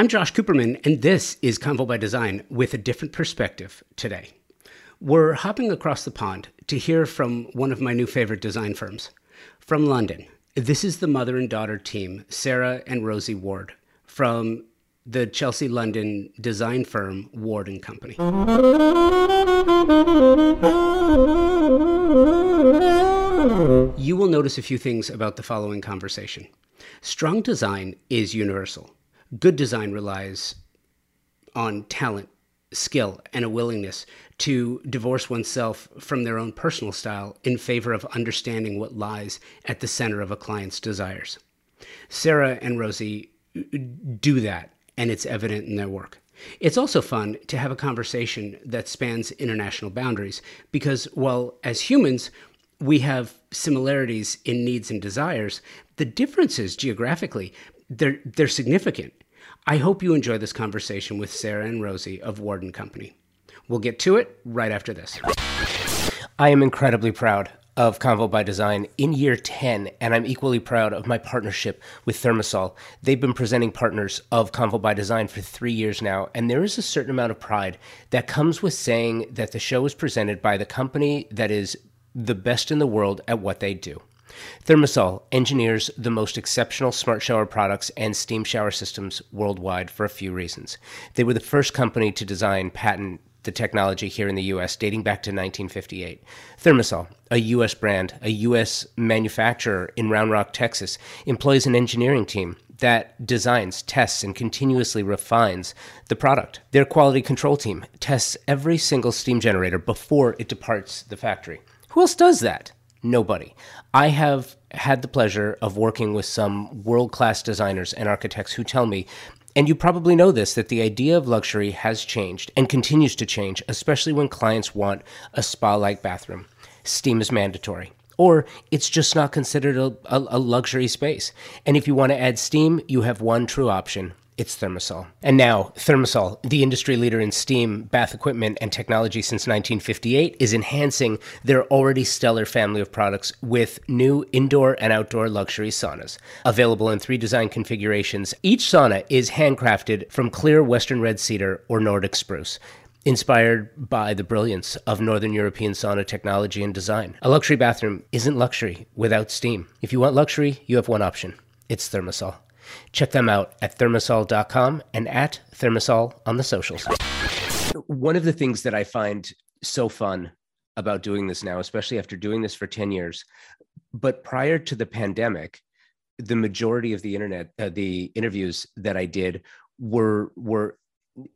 I'm Josh Cooperman, and this is Convo by Design with a different perspective today. We're hopping across the pond to hear from one of my new favorite design firms. From London, this is the mother and daughter team, Sarah and Rosie Ward, from the Chelsea London design firm Ward and Company. You will notice a few things about the following conversation. Strong design is universal. Good design relies on talent, skill, and a willingness to divorce oneself from their own personal style in favor of understanding what lies at the center of a client's desires. Sarah and Rosie do that, and it's evident in their work. It's also fun to have a conversation that spans international boundaries because, while as humans, we have similarities in needs and desires, the differences geographically, they're, they're significant. I hope you enjoy this conversation with Sarah and Rosie of Ward and Company. We'll get to it right after this. I am incredibly proud of Convo by Design in year 10, and I'm equally proud of my partnership with ThermaSol. They've been presenting partners of Convo by Design for three years now, and there is a certain amount of pride that comes with saying that the show is presented by the company that is the best in the world at what they do. ThermaSol engineers the most exceptional smart shower products and steam shower systems worldwide for a few reasons. They were the first company to design, patent, the technology here in the US dating back to 1958. ThermaSol, a US brand, a US manufacturer in Round Rock, Texas, employs an engineering team that designs, tests, and continuously refines the product. Their quality control team tests every single steam generator before it departs the factory. Who else does that? Nobody. I have had the pleasure of working with some world class designers and architects who tell me, and you probably know this, that the idea of luxury has changed and continues to change, especially when clients want a spa like bathroom. Steam is mandatory. Or it's just not considered a, a, a luxury space. And if you want to add steam, you have one true option it's ThermaSol. And now, ThermaSol, the industry leader in steam, bath equipment, and technology since 1958, is enhancing their already stellar family of products with new indoor and outdoor luxury saunas. Available in three design configurations, each sauna is handcrafted from clear Western red cedar or Nordic spruce inspired by the brilliance of Northern European sauna technology and design. A luxury bathroom isn't luxury without steam. If you want luxury, you have one option it's ThermaSol. Check them out at thermasol.com and at thermasol on the socials. One of the things that I find so fun about doing this now, especially after doing this for 10 years, but prior to the pandemic, the majority of the internet, uh, the interviews that I did were were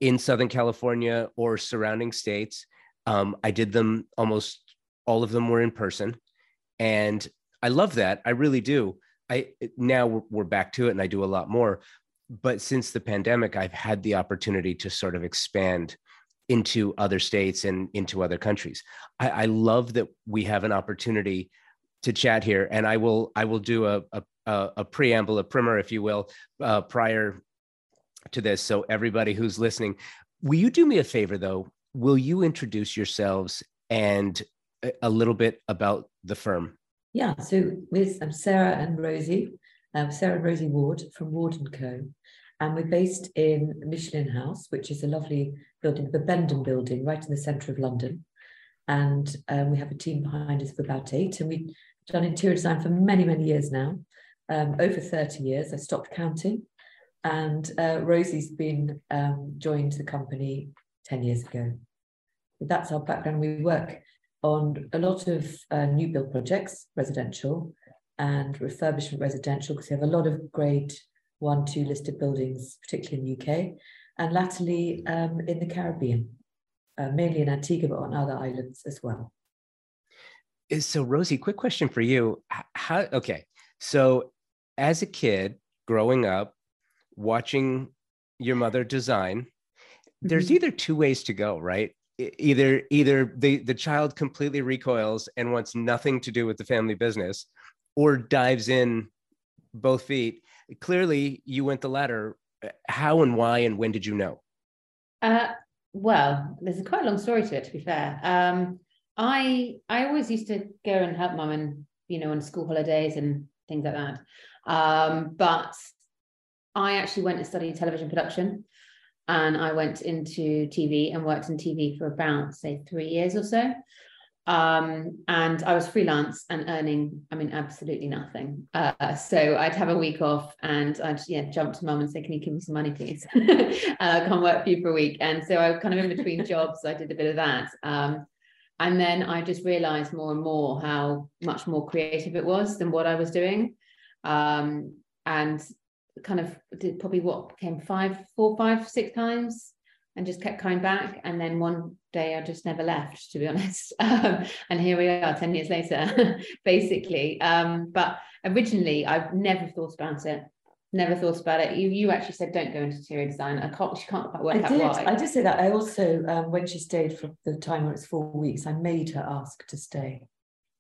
in Southern California or surrounding states. Um, I did them almost all of them were in person, and I love that. I really do. I now we're, back to it, and I do a lot more. But since the pandemic, I've had the opportunity to sort of expand into other states and into other countries. I, I love that we have an opportunity to chat here, and I will I will do a a, a preamble, a primer, if you will, uh, prior to this. So everybody who's listening, will you do me a favor though? Will you introduce yourselves and a little bit about the firm? Yeah, so with um, Sarah and Rosie, um, Sarah and Rosie Ward from Ward & Co. And we're based in Michelin House, which is a lovely building, the Bibendum building, right in the centre of London. And um, we have a team behind us of about eight. And we've done interior design for many, many years now, um, over 30 years. I stopped counting. And uh, Rosie's been um, joined the company 10 years ago. That's our background. We work on a lot of uh, new build projects, residential and refurbishment residential, because we have a lot of grade one, two listed buildings, particularly in the UK, and latterly um, in the Caribbean, uh, mainly in Antigua, but on other islands as well. So, Rosie, quick question for you. How, okay, so as a kid growing up, watching your mother design, there's mm-hmm. either two ways to go, right? Either either the the child completely recoils and wants nothing to do with the family business or dives in both feet. Clearly you went the latter. How and why and when did you know? Uh, well there's a quite a long story to it to be fair. Um, i i always used to go and help mum and you know on school holidays and things like that. Um, but I actually went and studied television production and I went into TV and worked in TV for about, say, three years or so. Um, and I was freelance and earning, I mean, absolutely nothing. Uh, so I'd have a week off and I'd yeah jump to mum and say, "Can you give me some money, please?" uh, come work for you for a week. And so I was kind of in between jobs. I did a bit of that. Um, and then I just realized more and more how much more creative it was than what I was doing. Um, and kind of did probably what came five, four, five, six times and just kept coming back. And then one day I just never left, to be honest. Um, and here we are 10 years later, basically. Um, but originally, I've never thought about it. Never thought about it. You you actually said don't go into interior design. I can't. She can't quite work I out did. why. I did say that. I also, um, when she stayed for the time when it's four weeks, I made her ask to stay.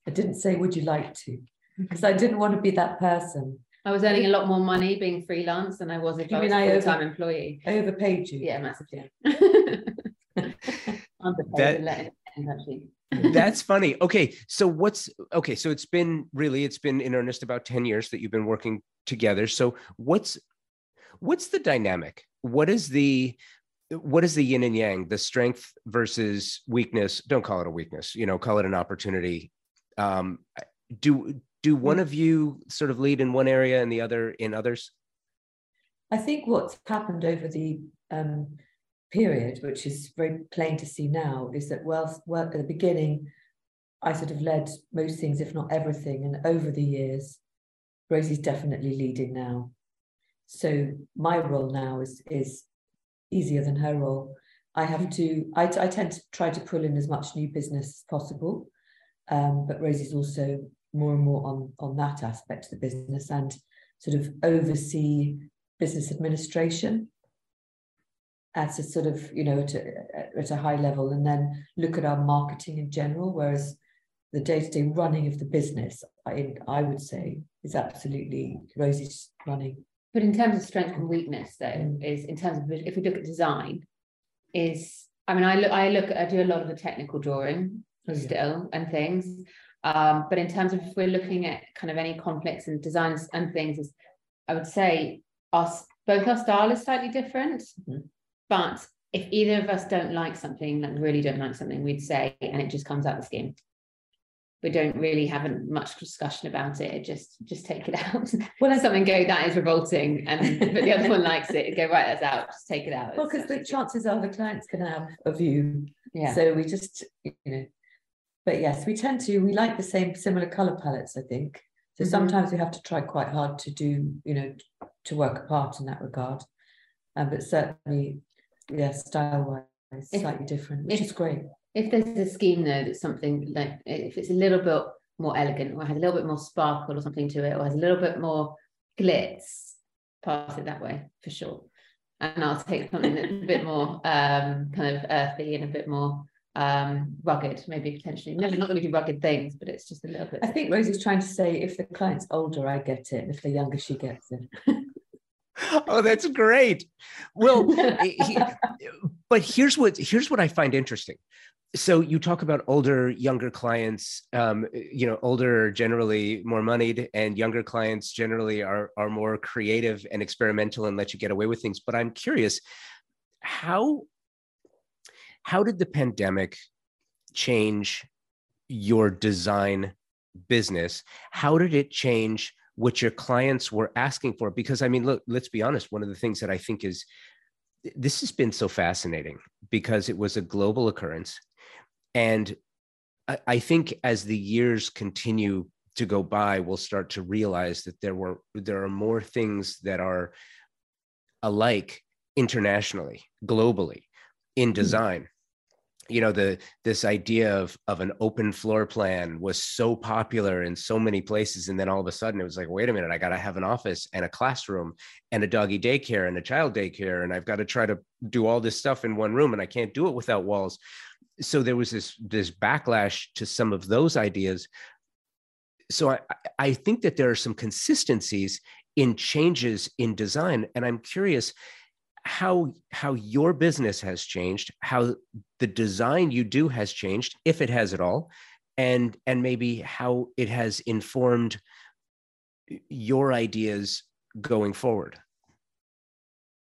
I didn't say, "Would you like to?" Because I didn't want to be that person. I was earning a lot more money being freelance than I was if You I was mean I a over- full time employee. I overpaid you. Yeah, massively. That- and let it end, actually. That's funny. Okay, so what's okay? So it's been really, it's been in earnest about ten years that you've been working together. So what's what's the dynamic? What is the what is the yin and yang? The strength versus weakness. Don't call it a weakness. You know, call it an opportunity. Um, do do one of you sort of lead in one area and the other in others? I think what's happened over the um, period, which is very plain to see now, is that whilst well, at the beginning, I sort of led most things, if not everything, and over the years, Rosie's definitely leading now. So my role now is is easier than her role. I have to. I, I tend to try to pull in as much new business as possible, um, but Rosie's also more and more on on that aspect of the business and sort of oversee business administration at a sort of you know at a, at a high level and then look at our marketing in general whereas the day-to-day running of the business I, I would say is absolutely Rosie's running But in terms of strength and weakness, though, Mm. is in terms of if we look at design, is I mean, I look, I look, I do a lot of the technical drawing Oh, yeah. still and things. Um, but in terms of if we're looking at kind of any conflicts and designs and things, I would say us both our style is slightly different. Mhm. But if either of us don't like something, like really don't like something, we'd say, and it just comes out the skin. We don't really have much discussion about it. It just just take it out. well Let something go that is revolting, and but the other one likes it. Go right, that's out. Just take it out. well because the chances are the client's going to have a view yeah, so we just you know but yes we tend to we like the same similar color palettes I think so Mhm. sometimes we have to try quite hard to do you know to work apart in that regard um, but certainly yeah style wise slightly different which if- is great if there's a scheme though that's something like if it's a little bit more elegant or has a little bit more sparkle or something to it or has a little bit more glitz, pass it that way for sure. And I'll take something that's a bit more um, kind of earthy and a bit more um, rugged, maybe potentially. No, not going to do rugged things, but it's just a little bit. I think Rosie's trying to say if the client's older I get it and if they're younger she gets it oh that's great well he- but here's what here's what i find interesting so you talk about older younger clients um, you know older are generally more moneyed and younger clients generally are are more creative and experimental and let you get away with things but i'm curious how how did the pandemic change your design business? How did it change what your clients were asking for? Because i mean look let's be honest one of the things that i think is this has been so fascinating because it was a global occurrence. And I, I think as the years continue to go by we'll start to realize that there were there are more things that are alike internationally globally in hmm. design you know the this idea of of an open floor plan was so popular in so many places and then all of a sudden it was like wait a minute i got to have an office and a classroom and a doggy daycare and a child daycare and i've got to try to do all this stuff in one room and i can't do it without walls. So there was this this backlash to some of those ideas. So i i think that there are some consistencies in changes in design and i'm curious how how your business has changed how the design you do has changed if it has at all and and maybe how it has informed your ideas going forward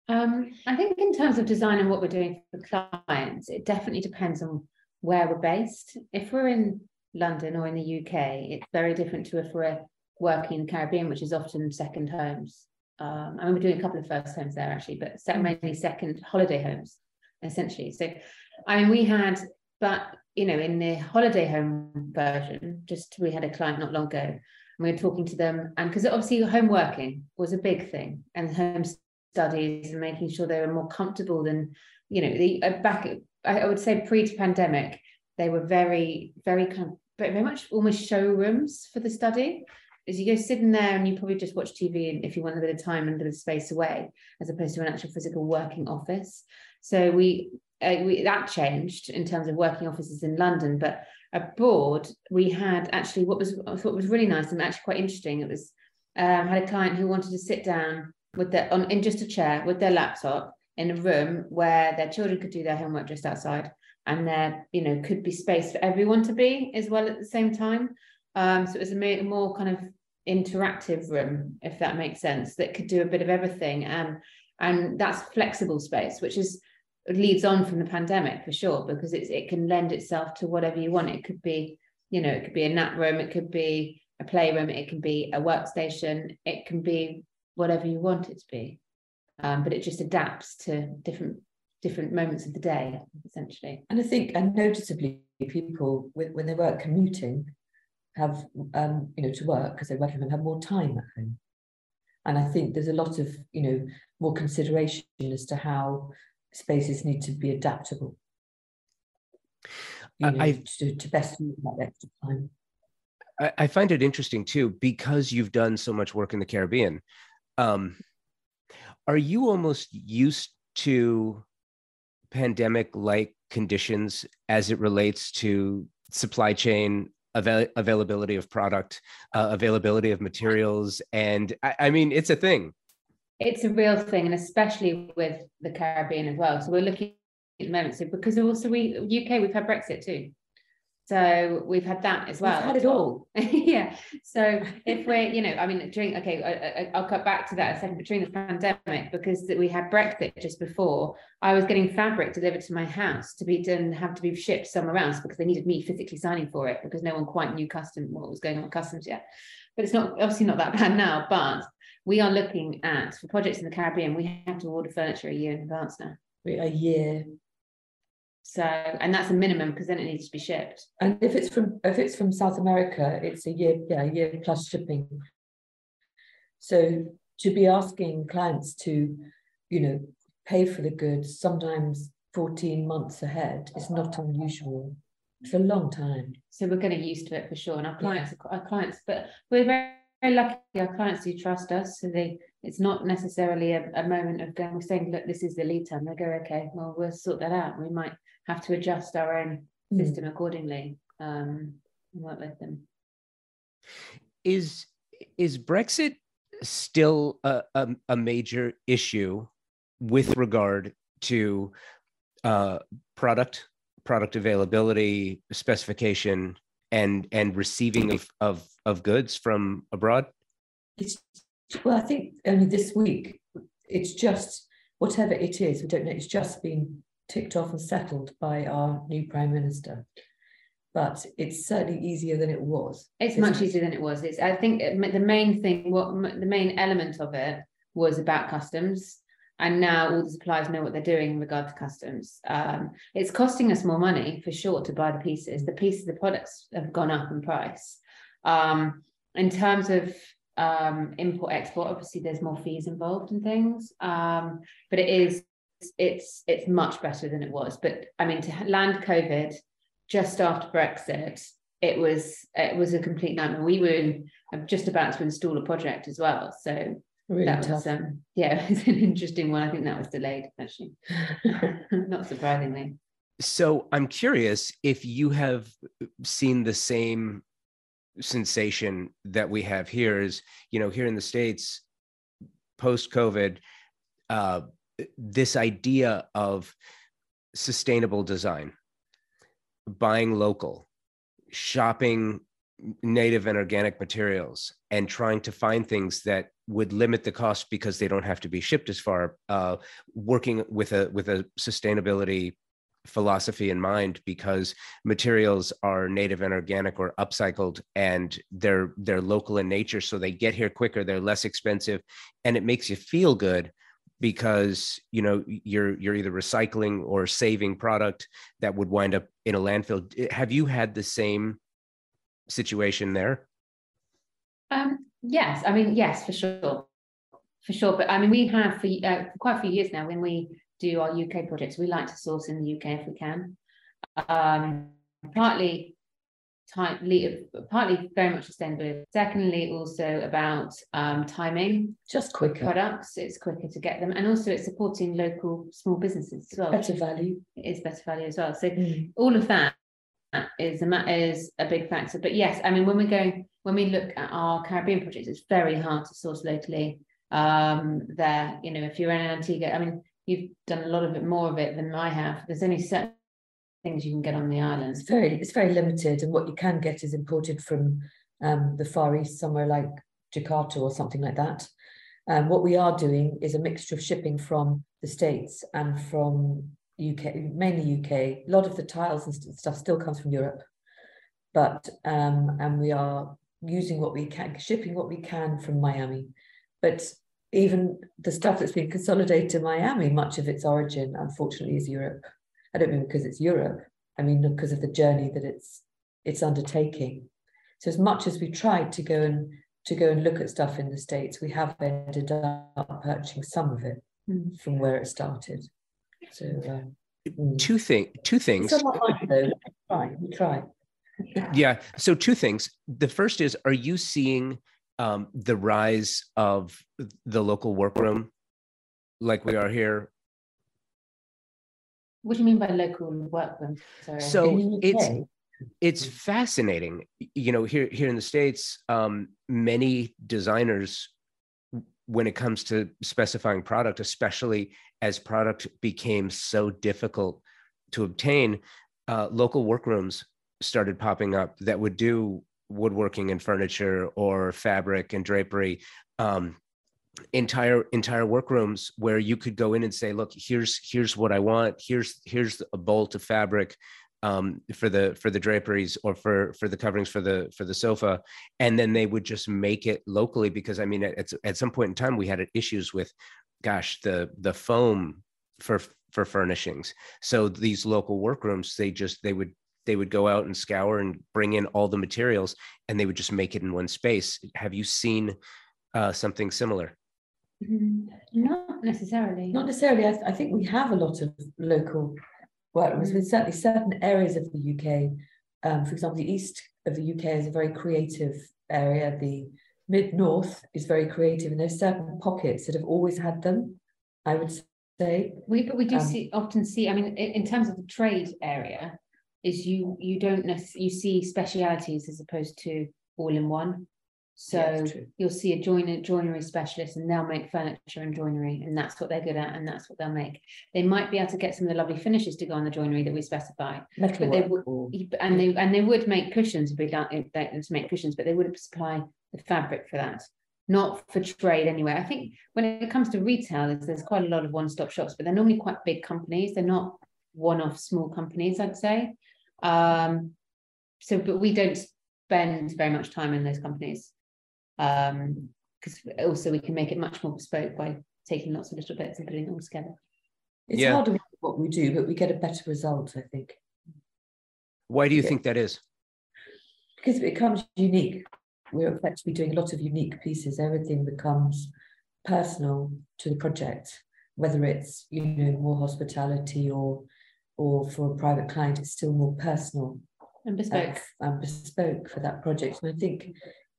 Um, I think in terms of design and what we're doing for clients, it definitely depends on where we're based. If we're in London or in the UK, it's very different to if we're working in the Caribbean, which is often second homes. Um, I we're doing a couple of first homes there actually, but mainly second holiday homes, essentially. So, I mean, we had, but you know, in the holiday home version, just we had a client not long ago, and we were talking to them, and because obviously home working was a big thing, and home studies and making sure they were more comfortable than, you know, the uh, back. I would say pre-pandemic, they were very, very kind of very much almost showrooms for the study is you go sitting there and you probably just watch TV if you want a bit of time and a bit of space away, as opposed to an actual physical working office. So we, uh, we that changed in terms of working offices in London, but abroad we had actually what was I thought was really nice and actually quite interesting. It was um, had a client who wanted to sit down with their on in just a chair with their laptop in a room where their children could do their homework just outside and there you know could be space for everyone to be as well at the same time um, so it was a more kind of interactive room, if that makes sense, that could do a bit of everything. Um, and that's flexible space, which is leads on from the pandemic for sure, because it's it can lend itself to whatever you want. It could be, you know, it could be a nap room, it could be a playroom, it can be a workstation, it can be whatever you want it to be. Um, but it just adapts to different different moments of the day, essentially. And I think, and noticeably, people when they work commuting, have, um, you know, to work because they're working and have more time at home. And I think there's a lot of, you know, more consideration as to how spaces need to be adaptable. You know, to, to best use that extra time. I, find it interesting too because you've done so much work in the Caribbean. Um, are you almost used to pandemic-like conditions as it relates to supply chain avail- availability of product, uh, availability of materials, and I, I mean it's a thing. It's a real thing, and especially with the Caribbean as well. So we're looking at the moment. So because also we UK we've had Brexit too. So we've had that as well. We've had it all. yeah. So if we're, you know, I mean, during, okay, I, will cut back to that a second, but during the pandemic, because we had Brexit just before, I was getting fabric delivered to my house to be done, have to be shipped somewhere else because they needed me physically signing for it because no one quite knew custom what was going on with customs yet. But it's not obviously not that bad now, but we are looking at for projects in the Caribbean, we have to order furniture a year in advance now. A year so, and that's a minimum because then it needs to be shipped. And if it's from if it's from South America, it's a year, yeah, a year plus shipping. So to be asking clients to, you know, pay for the goods sometimes 14 months ahead is not unusual. It's a long time. So we're getting used to it for sure. And our clients, yeah. our clients, but we're very, very lucky. Our clients do trust us, so they it's not necessarily a, a moment of going, we're saying, look, this is the lead time. They go, okay, well, we'll sort that out. We might have to adjust our own mm. system accordingly um, and work with them. Is is Brexit still a, a, a major issue with regard to uh, product product availability specification and and receiving of, of of goods from abroad it's well i think only this week it's just whatever it is we don't know it's just been ticked off and settled by our new prime minister. But it's certainly easier than it was. It's much it? easier than it was. It's i think the main thing what the main element of it was about customs. And now all the suppliers know what they're doing in regard to customs. Um, it's costing us more money for sure to buy the pieces. The pieces the products have gone up in price. Um, in terms of um, import export obviously there's more fees involved and things um, but it is it's it's much better than it was. But I mean, to land COVID just after Brexit, it was it was a complete nightmare. We were in, just about to install a project as well, so really that tough. was um, yeah, it was an interesting one. I think that was delayed actually, not surprisingly. So I'm curious if you have seen the same sensation that we have here is you know here in the states post covid uh, this idea of sustainable design, buying local, shopping native and organic materials and trying to find things that would limit the cost because they don't have to be shipped as far uh, working with a with a sustainability philosophy in mind because materials are native and organic or upcycled and they're they're local in nature so they get here quicker they're less expensive and it makes you feel good because you know you're you're either recycling or saving product that would wind up in a landfill have you had the same situation there? Um, yes, I mean, yes, for sure, for sure. But I mean, we have for, uh, for quite a few years now. When we do our UK projects, we like to source in the UK if we can. Um, partly tightly, partly very much sustainable. Secondly, also about um, timing, just quicker products. It's quicker to get them, and also it's supporting local small businesses as well. Better value. It is better value as well. So mm. all of that is a is a big factor. But yes, I mean when we go when we look at our Caribbean projects, it's very hard to source locally. Um, there, you know, if you're in Antigua, I mean, you've done a lot of it, more of it than I have. There's only certain things you can get on the islands. It's very it's very limited, and what you can get is imported from um, the Far East, somewhere like Jakarta or something like that. Um, what we are doing is a mixture of shipping from the States and from UK, mainly UK. A lot of the tiles and stuff still comes from Europe, but um, and we are using what we can, shipping what we can from Miami. But even the stuff that's been consolidated in Miami, much of its origin, unfortunately, is Europe. I don't mean because it's Europe. I mean because of the journey that it's it's undertaking. So as much as we tried to go and to go and look at stuff in the states, we have ended up purchasing some of it mm. from where it started. So uh, mm. two thing, two things. It's like though. Try, we try. yeah. So two things. The first is, are you seeing um, the rise of the local workroom, like we are here? What do you mean by local workroom? Sorry. So it's it's fascinating. You know, here here in the states, um, many designers when it comes to specifying product, especially as product became so difficult to obtain, uh, local workrooms started popping up that would do woodworking and furniture or fabric and drapery. Um, entire entire workrooms where you could go in and say look here's here's what i want here's here's a bolt of fabric um, for the for the draperies or for for the coverings for the for the sofa and then they would just make it locally because i mean at, at some point in time we had issues with gosh the the foam for for furnishings so these local workrooms they just they would they would go out and scour and bring in all the materials and they would just make it in one space have you seen uh, something similar mm, not necessarily not necessarily I, th- I think we have a lot of local workrooms. Mm. With certainly certain areas of the UK, um, for example, the east of the UK is a very creative area. The mid north is very creative, and there's certain pockets that have always had them. I would say we, but we do um, see often see. I mean, in, in terms of the trade area, is you you don't necessarily you see specialities as opposed to all in one. So yeah, you'll see a joiner, joinery specialist and they'll make furniture and joinery and that's what they're good at and that's what they'll make. They might be able to get some of the lovely finishes to go on the joinery that we specify. Metal but they would, and they and they would make cushions if we like to make cushions, but they wouldn't supply the fabric for that. Not for trade anyway. I think when it comes to retail, there's, there's quite a lot of one-stop shops, but they're normally quite big companies. They're not one-off small companies, I'd say. Um, so, but we don't spend very much time in those companies um because also we can make it much more bespoke by taking lots of little bits and putting them all together. It's yeah. harder what we do but we get a better result i think. Why do you yeah. think that is? Because it becomes unique. We're effectively doing a lot of unique pieces. Everything becomes personal to the project whether it's you know more hospitality or or for a private client it's still more personal and bespoke and bespoke for that project and i think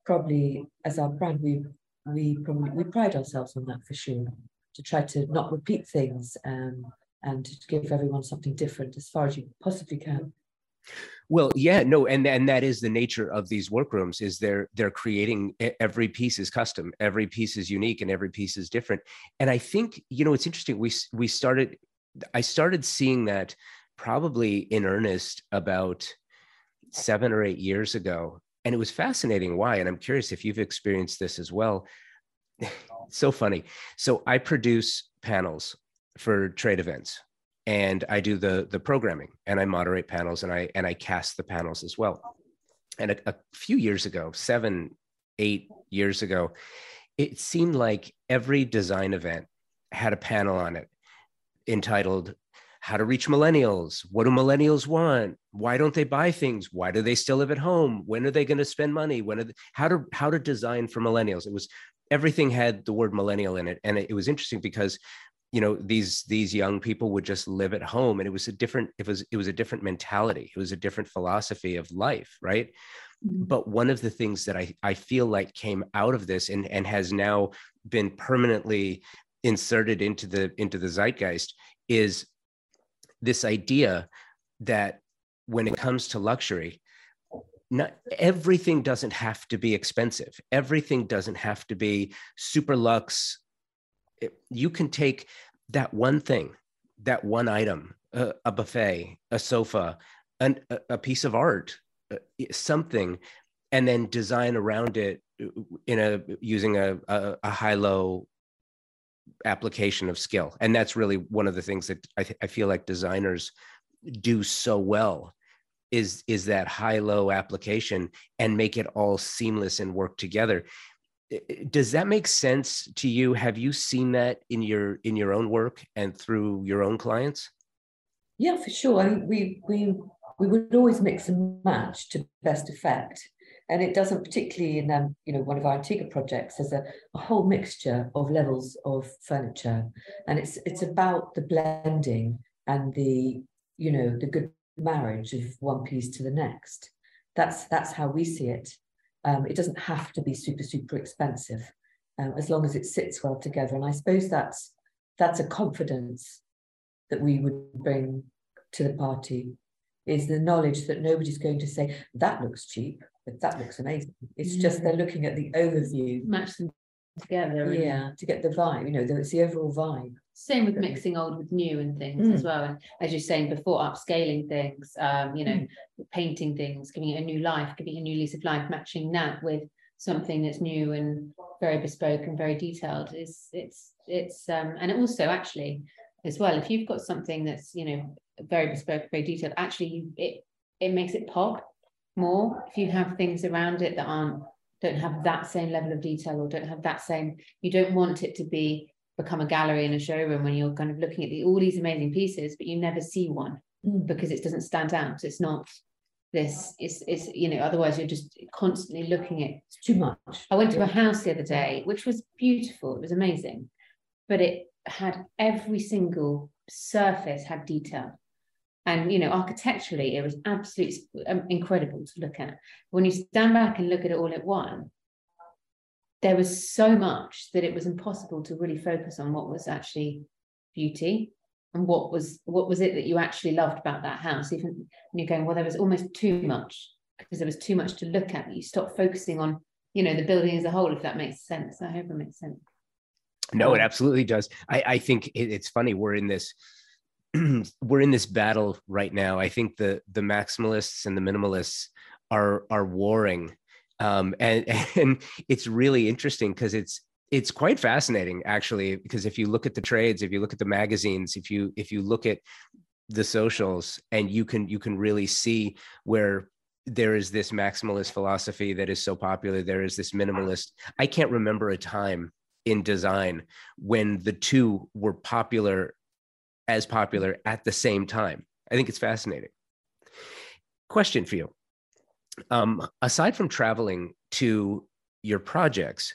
probably as our brand, we we probably we pride ourselves on that for sure. To try to not repeat things um, and to give everyone something different as far as you possibly can. Well, yeah, no, and and that is the nature of these workrooms. Is they're they're creating every piece is custom, every piece is unique, and every piece is different. And I think you know it's interesting. We we started, I started seeing that probably in earnest about seven or eight years ago and it was fascinating why. And I'm curious if you've experienced this as well. so funny. So I produce panels for trade events and I do the the programming and I moderate panels and I and I cast the panels as well. And a, a few years ago, seven, eight years ago, it seemed like every design event had a panel on it entitled how to reach millennials. What do millennials want? Why don't they buy things? Why do they still live at home? When are they going to spend money? When are they, how to how to design for millennials? It was everything had the word millennial in it and it, it was interesting because you know these these young people would just live at home and it was a different it was it was a different mentality. It was a different philosophy of life right? Mm-hmm. but one of the things that i i feel like came out of this and and has now been permanently inserted into the into the zeitgeist is this idea that when it comes to luxury not everything doesn't have to be expensive. Everything doesn't have to be super luxe. You can take that one thing that one item a, a buffet a sofa an, a, a piece of art uh, something and then design around it uh, in a using a, a, a high low application of skill. And that's really one of the things that I, th- I feel like designers do so well is is that high low application and make it all seamless and work together. Does that make sense to you? Have you seen that in your in your own work and through your own clients? Yeah for sure. I mean, we we we would always mix and match to best effect and it doesn't particularly in um, you know one of our Antigua projects there's a, a whole mixture of levels of furniture. And it's it's about the blending and the you know the good marriage of one piece to the next. That's that's how we see it. Um, it doesn't have to be super super expensive um, as long as it sits well together. And i suppose that's that's a confidence that we would bring to the party is the knowledge that nobody's going to say that looks cheap but that looks amazing. It's just they're looking at the overview. Match them together. Yeah, to get the vibe, you know, it's the overall vibe. Same with mixing old with new and things mm. as well. And as you're saying before, upscaling things, um, you know, mm. painting things, giving it a new life, giving it a new lease of life, matching that with something that's new and very bespoke and very detailed is it's it's um and also actually as well if you've got something that's you know very bespoke very detailed. Actually it it makes it pop more if you have things around it that aren't don't have that same level of detail or don't have that same you don't want it to be become a gallery in a showroom when you're kind of looking at the, all these amazing pieces but you never see one mm. because it doesn't stand out. It's not this it's, it's you know otherwise you're just constantly looking at it's too much. I went to a house the other day which was beautiful. It was amazing. But it had every single surface had detail and you know architecturally it was absolutely um, incredible to look at. When you stand back and look at it all at one there was so much that it was impossible to really focus on what was actually beauty and what was what was it that you actually loved about that house. Even when you're going well there was almost too much because there was too much to look at. You stop focusing on you know the building as a whole if that makes sense. I hope it makes sense. No it absolutely does. I i think it, it's funny we're in this we're in this battle right now. I think the the maximalists and the minimalists are are warring, um, and and it's really interesting because it's it's quite fascinating actually because if you look at the trades, if you look at the magazines, if you if you look at the socials, and you can you can really see where there is this maximalist philosophy that is so popular. There is this minimalist. I can't remember a time in design when the two were popular as popular at the same time. I think it's fascinating. Question for you. Um, aside from traveling to your projects,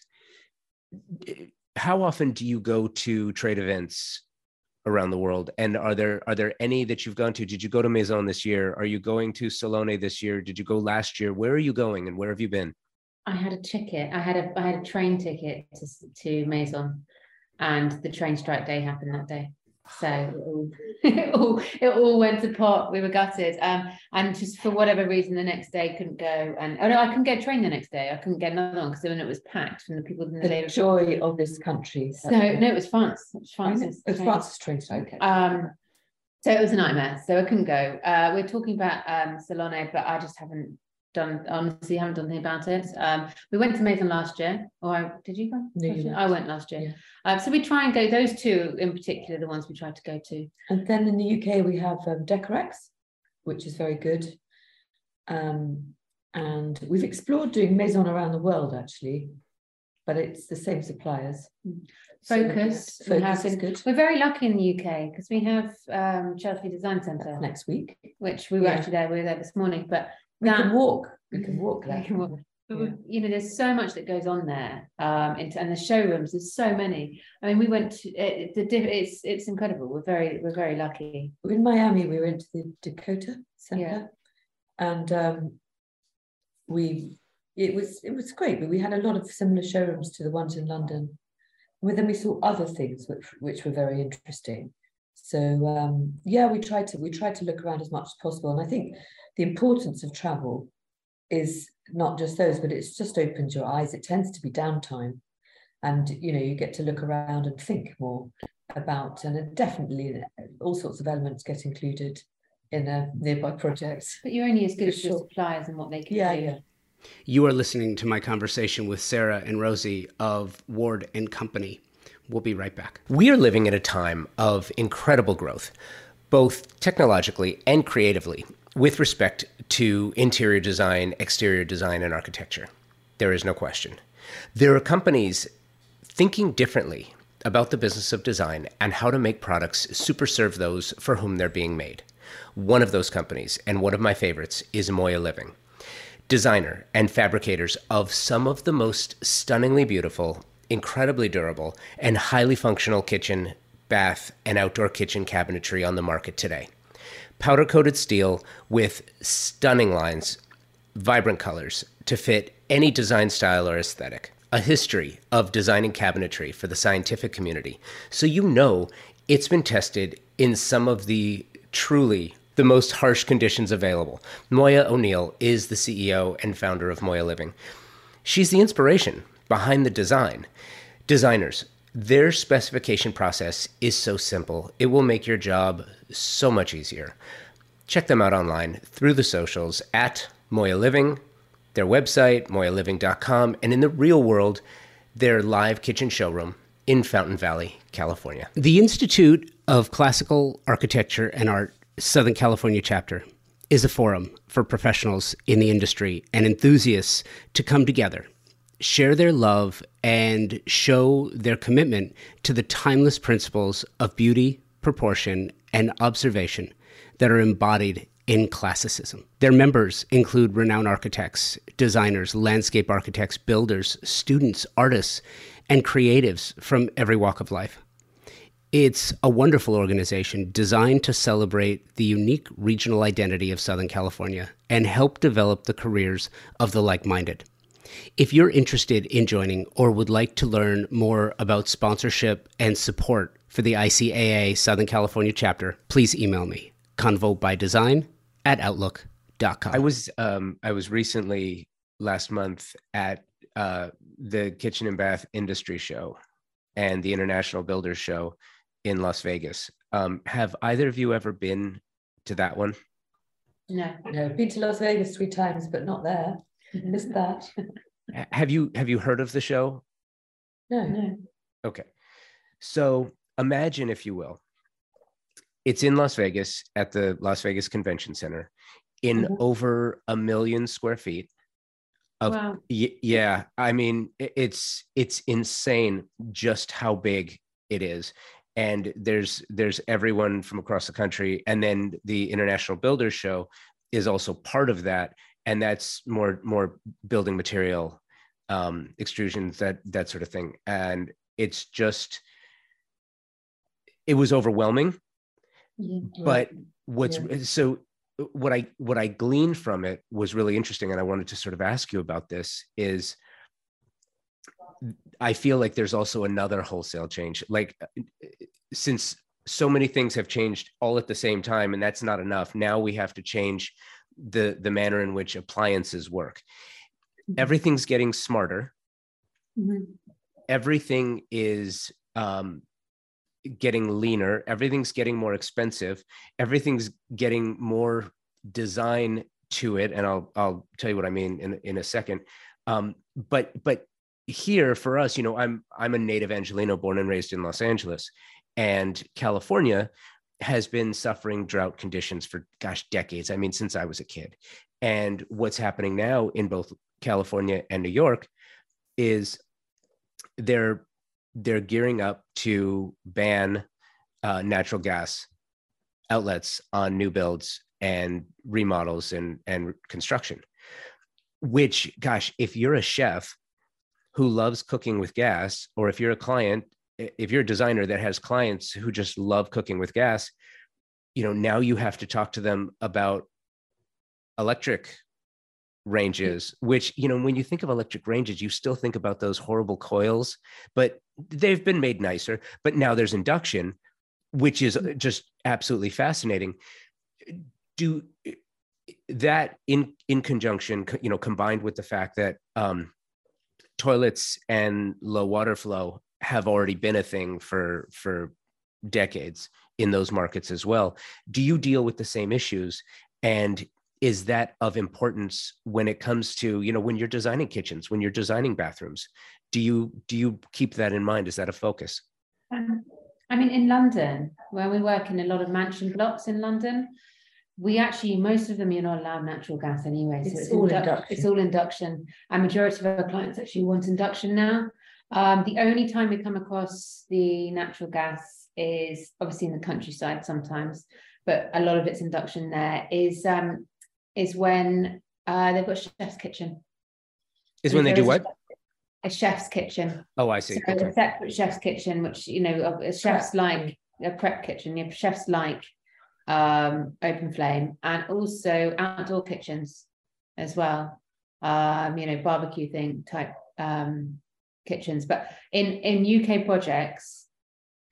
how often do you go to trade events around the world? And are there are there any that you've gone to? Did you go to Maison this year? Are you going to Salone this year? Did you go last year? Where are you going and where have you been? I had a ticket. I had a I had a train ticket to to Maison, and the train strike day happened that day. So it all, it all, went to pot. We were gutted. Um, and just for whatever reason, the next day couldn't go. And oh no, I couldn't get a train the next day. I couldn't get another one because then it was packed from the people in the, the joy of this country. So no, it was France. It was France's. It was France's train. Okay. Um, so it was a nightmare. So I couldn't go. Uh, we're talking about um, Salone, but I just haven't done honestly haven't done anything about it. Um, we went to Maison last year, or I, did you go? No, you. I went last year. Yeah. Uh, so we try and go those two in particular, the ones we try to go to. And then in the UK, we have um, Decorex, which is very good. Um, and we've explored doing Maison around the world, actually, but it's the same suppliers. Focus. we Focus is good. We're very lucky in the UK because we have um, Chelsea Design Centre, next week. which we were Yeah. actually there. We were there this morning, but We can That- walk. We can walk We can walk. Yeah. you know, there's so much that goes on there, um, into, and the showrooms. There's so many. I mean, we went to it, the diff- it's it's incredible. We're very we're very lucky. In Miami, we went to the DCOTA Center, Yeah. and um, we it was it was great. But we had a lot of similar showrooms to the ones in London. But then we saw other things which which were very interesting. So um, yeah, we tried to we tried to look around as much as possible, and I think the importance of travel is not just those, but it's just opens your eyes. It tends to be downtime, and you know you get to look around and think more about, and definitely all sorts of elements get included in a nearby project. But you're only as good as your sure. suppliers and what they can Yeah, do. yeah. You are listening to my conversation with Sarah and Rosie of Ward and Company. We'll be right back. We are living at a time of incredible growth, both technologically and creatively, with respect to interior design, exterior design, and architecture. There is no question. There are companies thinking differently about the business of design and how to make products super serve those for whom they're being made. One of those companies, and one of my favorites, is Moya Living designer and fabricators of some of the most stunningly beautiful, incredibly durable, and highly functional kitchen, bath, and outdoor kitchen cabinetry on the market today. Powder coated steel with stunning lines, vibrant colors to fit any design style or aesthetic. A history of designing cabinetry for the scientific community, so you know it's been tested in some of the truly the most harsh conditions available. Moya O'Neill is the CEO and founder of Moya Living. She's the inspiration behind the design. Designers, their specification process is so simple, it will make your job so much easier. Check them out online through the socials at Moya Living, their website, moyaliving.com, and in the real world, their live kitchen showroom in Fountain Valley, California. The Institute of Classical Architecture and Art, Southern California chapter, is a forum for professionals in the industry and enthusiasts to come together, share their love, and show their commitment to the timeless principles of beauty, proportion, and observation that are embodied in classicism. Their members include renowned architects, designers, landscape architects, builders, students, artists, and creatives from every walk of life. It's a wonderful organization designed to celebrate the unique regional identity of Southern California and help develop the careers of the like minded. If you're interested in joining or would like to learn more about sponsorship and support for the ICAA Southern California chapter, please email me, convobydesign at outlook.com. I was um, I was recently last month at uh, the Kitchen and Bath Industry Show and the International Builders Show in Las Vegas. Um, have either of you ever been to that one? No. No, been to Las Vegas three times, but not there. Missed that. Have you have you heard of the show? No, No. Okay. So imagine, if you will, it's in Las Vegas at the Las Vegas Convention Center in Mhm. over a million square feet. Of, Wow. y- yeah, I mean, it's it's insane just how big it is. And there's there's everyone from across the country, and then the International Builders Show is also part of that, and that's more more building material um, extrusions, that that sort of thing. And it's just it was overwhelming Yeah. but what's Yeah. so what i what i gleaned from it was really interesting and i wanted to sort of ask you about this is i feel like there's also another wholesale change like uh, since so many things have changed all at the same time and that's not enough now we have to change the the manner in which appliances work Mhm. everything's getting smarter Mhm. everything is um, getting leaner everything's getting more expensive everything's getting more design to it, and I'll I'll tell you what I mean in in a second. Um, but but here for us, you know, I'm I'm a native Angeleno, born and raised in Los Angeles, and California has been suffering drought conditions for gosh decades. I mean, since I was a kid. And what's happening now in both California and New York is they're they're gearing up to ban uh, natural gas outlets on new builds and remodels and and construction which gosh if you're a chef who loves cooking with gas or if you're a client if you're a designer that has clients who just love cooking with gas you know now you have to talk to them about electric ranges which you know when you think of electric ranges you still think about those horrible coils but they've been made nicer. But now there's induction which is mm. just absolutely fascinating. Do that in in conjunction you know combined with the fact that um, toilets and low water flow have already been a thing for for decades in those markets as well do you deal with the same issues? And is that of importance when it comes to you know when you're designing kitchens when you're designing bathrooms? Do you do you keep that in mind? Is that a focus? Um, i mean in london where we work in a lot of mansion blocks in london we actually most of them you're not allowed natural gas anyway so it's, it's all indu- induction. it's all induction. And majority of our clients actually want induction now. Um, the only time we come across the natural gas is obviously in the countryside sometimes but a lot of it's induction there is um, is when uh, they've got a chef's kitchen is when they do what a chef's kitchen oh i see so okay. a separate chef's kitchen which you know a chef's like a prep kitchen you have chef's like um, open flame, and also outdoor kitchens as well. Um, you know, barbecue thing type um, kitchens. But in in UK projects,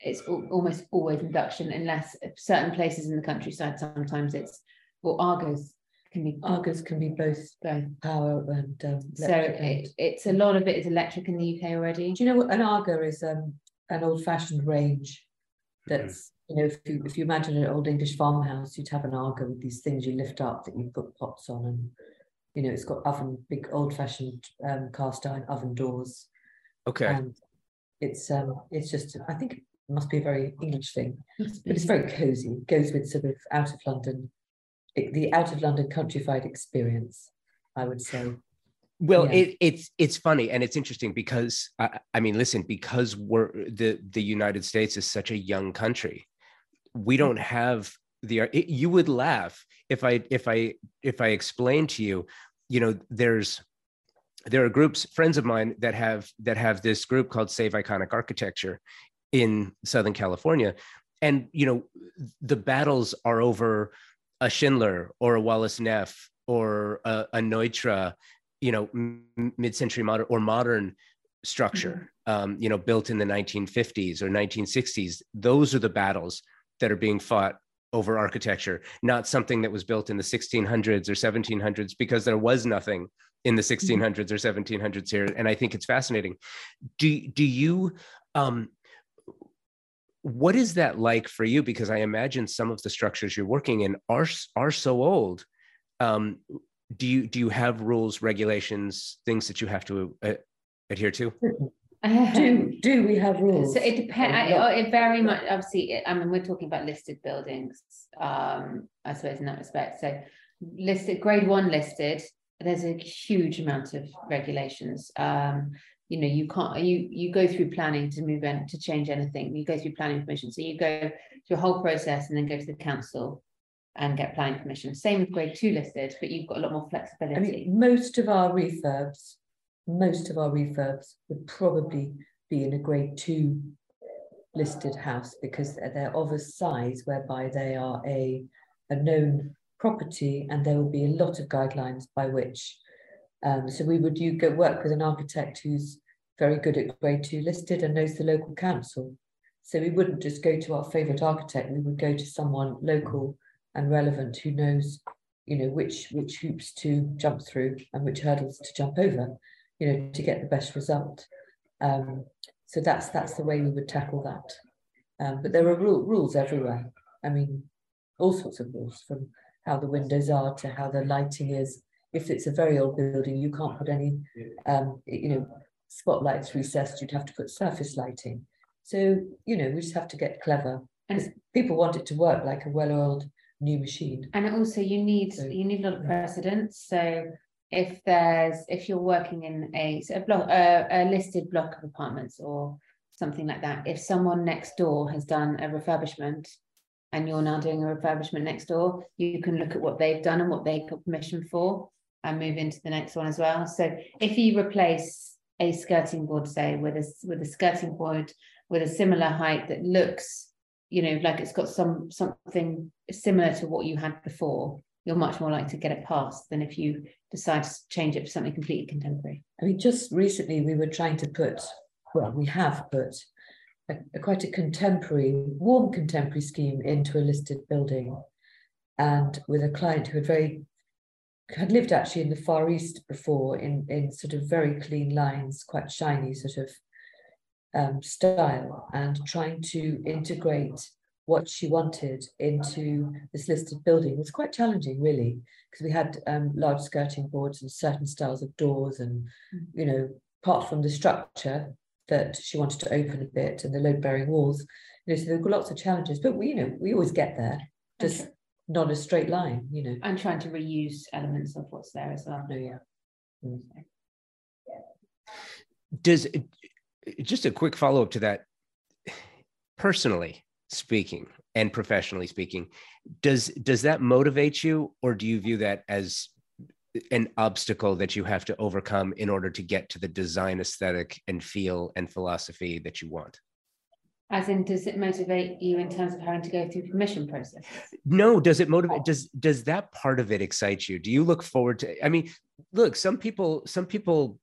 it's almost always induction, unless certain places in the countryside. Sometimes it's or Agas can be Agas can be both both power and um, so it, it's a lot of it is electric in the UK already. Do you know what an Aga is? Um, an old fashioned range mm-hmm. that's you know, if you if you imagine an old English farmhouse, you'd have an Aga with these things you lift up that you put pots on, and you know, it's got oven, big old-fashioned um, cast iron oven doors. Okay. And it's um, it's just I think it must be a very English thing, but it's very cozy. It goes with sort of out of London, the out of London countrified experience, I would say. Well, yeah. it, it's it's funny and it's interesting because I, I mean, listen, because we're the the United States is such a young country, we mm. don't have the it, you would laugh if i if i if i explain to you you know there's there are groups friends of mine that have that have this group called save iconic architecture in southern california and you know the battles are over a schindler or a wallace neff or a, a neutra you know mid-century modern or modern structure mm-hmm. um, you know built in the 1950s or 1960s those are the battles that are being fought over architecture, not something that was built in the 1600s or 1700s, because there was nothing in the 1600s mm-hmm. or 1700s here. And I think it's fascinating. Do, do you, um, what is that like for you? Because I imagine some of the structures you're working in are, are so old. Um, do you, do you have rules, regulations, things that you have to uh, adhere to? do do we have rules? So it depends. It very much obviously. It, I mean, we're talking about listed buildings. Um, I suppose in that respect. So listed grade one listed. There's a huge amount of regulations. Um, you know, you can't you you go through planning to move in to change anything. You go through planning permission. So you go through a whole process and then go to the council and get planning permission. Same with grade two listed, but you've got a lot more flexibility. I mean, most of our refurbs most of our refurbs would probably be in a grade two listed house because they're of a size whereby they are a, a known property and there will be a lot of guidelines by which um, so we would go work with an architect who's very good at grade two listed and knows the local council so we wouldn't just go to our favorite architect we would go to someone local and relevant who knows you know which which hoops to jump through and which hurdles to jump over you know, to get the best result. Um, so that's that's the way we would tackle that. Um, but there are ru- rules everywhere. I mean, all sorts of rules from how the windows are to how the lighting is. If it's a very old building, you can't put any, um, you know, spotlights recessed. You'd have to put surface lighting. So you know, we just have to get clever. And people want it to work like a well-oiled new machine. And also, you need So- you need a lot of precedence. So if there's if you're working in a so a block a, a listed block of apartments or something like that, if someone next door has done a refurbishment and you're now doing a refurbishment next door, you can look at what they've done and what they got permission for and move into the next one as well. So if you replace a skirting board, say, with a with a skirting board with a similar height that looks, you know, like it's got some something similar to what you had before, you're much more likely to get it passed than if you decide to change it for something completely contemporary. I mean, just recently we were trying to put, well, we have put a, a quite a contemporary, warm contemporary scheme into a listed building. And with a client who had very had lived actually in the Far East before in, in sort of very clean lines, quite shiny sort of um, style, and trying to integrate what she wanted into this listed building was quite challenging, really, because we had um, large skirting boards and certain styles of doors, and you know, apart from the structure that she wanted to open a bit and the load-bearing walls, you know, so there were lots of challenges. But we, you know, we always get there, just Okay. Not a straight line, you know. And trying to reuse elements of what's there as well. No, yeah. Mm. Does just a quick follow up to that? Personally speaking and professionally speaking, does does that motivate you, or do you view that as an obstacle that you have to overcome in order to get to the design aesthetic and feel and philosophy that you want? As in, does it motivate you in terms of having to go through permission process? no does it motivate does does that part of it excite you? Do you look forward to i mean look some people some people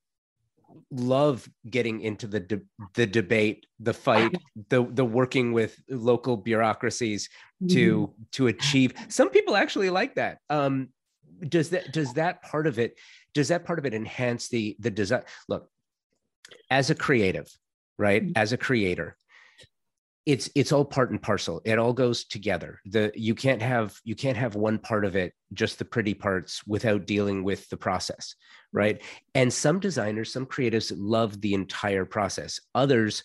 love getting into the de- the debate the fight the the working with local bureaucracies to to achieve. Some people actually like that. Um does that does that part of it does that part of it enhance the the design look as a creative right? Mhm. as a creator it's it's all part and parcel. It all goes together. The you can't have you can't have one part of it just the pretty parts without dealing with the process right? And some designers some creatives love the entire process. Others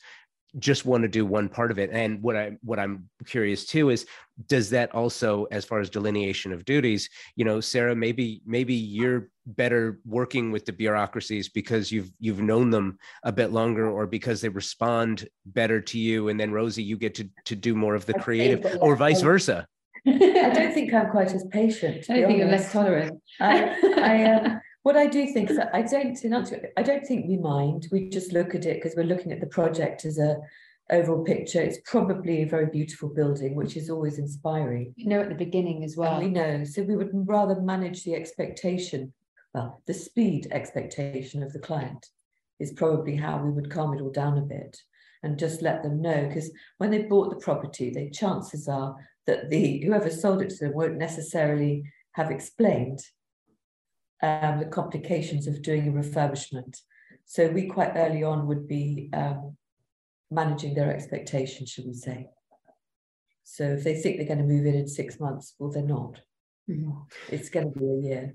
just want to do one part of it. And what i what i'm curious too is does that also as far as delineation of duties you know sarah maybe maybe you're better working with the bureaucracies because you've you've known them a bit longer or because they respond better to you and then rosie you get to to do more of the I'd say creative that- or vice versa I don't think I'm quite as patient. to I don't think you're less tolerant. I, I, uh, what I do think is that I don't, in answer, I don't think we mind. We just look at it because we're looking at the project as a overall picture. It's probably a very beautiful building, which is always inspiring. You know, at the beginning as well. And we know, so we would rather manage the expectation, well, the speed expectation of the client is probably how we would calm it all down a bit and just let them know because when they bought the property, the chances are that the whoever sold it to them won't necessarily have explained um, the complications of doing a refurbishment. So we quite early on would be um, managing their expectations, should we say? So if they think they're going to move in in six months, well, they're not. Mhm. It's going to be a year.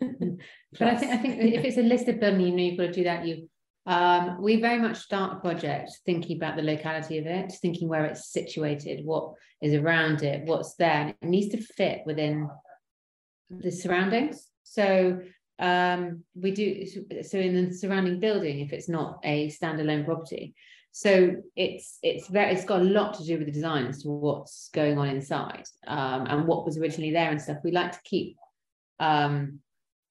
But I think I think if it's a listed building, you know you've got to do that. You um we very much start a project thinking about the locality of it, thinking where it's situated, what is around it, what's there. It needs to fit within the surroundings. So um we do so in the surrounding building, if it's not a standalone property. So it's it's very it's got a lot to do with the design as to what's going on inside um, and what was originally there and stuff. We like to keep um,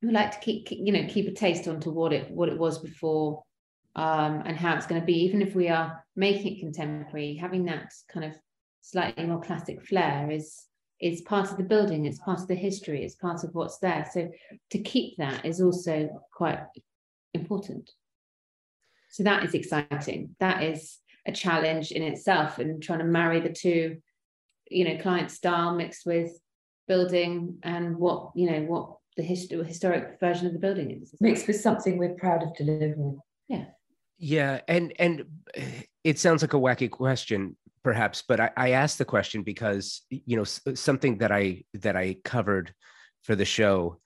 we like to keep keep- you know keep a taste onto what it what it was before um and how it's going to be even if we are making it contemporary having that kind of slightly more classic flair is is part of the building it's part of the history it's part of what's there. So to keep that is also quite important. So that is exciting. That is a challenge in itself and trying to marry the two you know client style mixed with building and what you know what the hist- historic version of the building is. Mixed with something we're proud of delivering. Yeah. Yeah, and and it sounds like a wacky question, perhaps, but I, I asked the question because you know something that I that I covered for the show.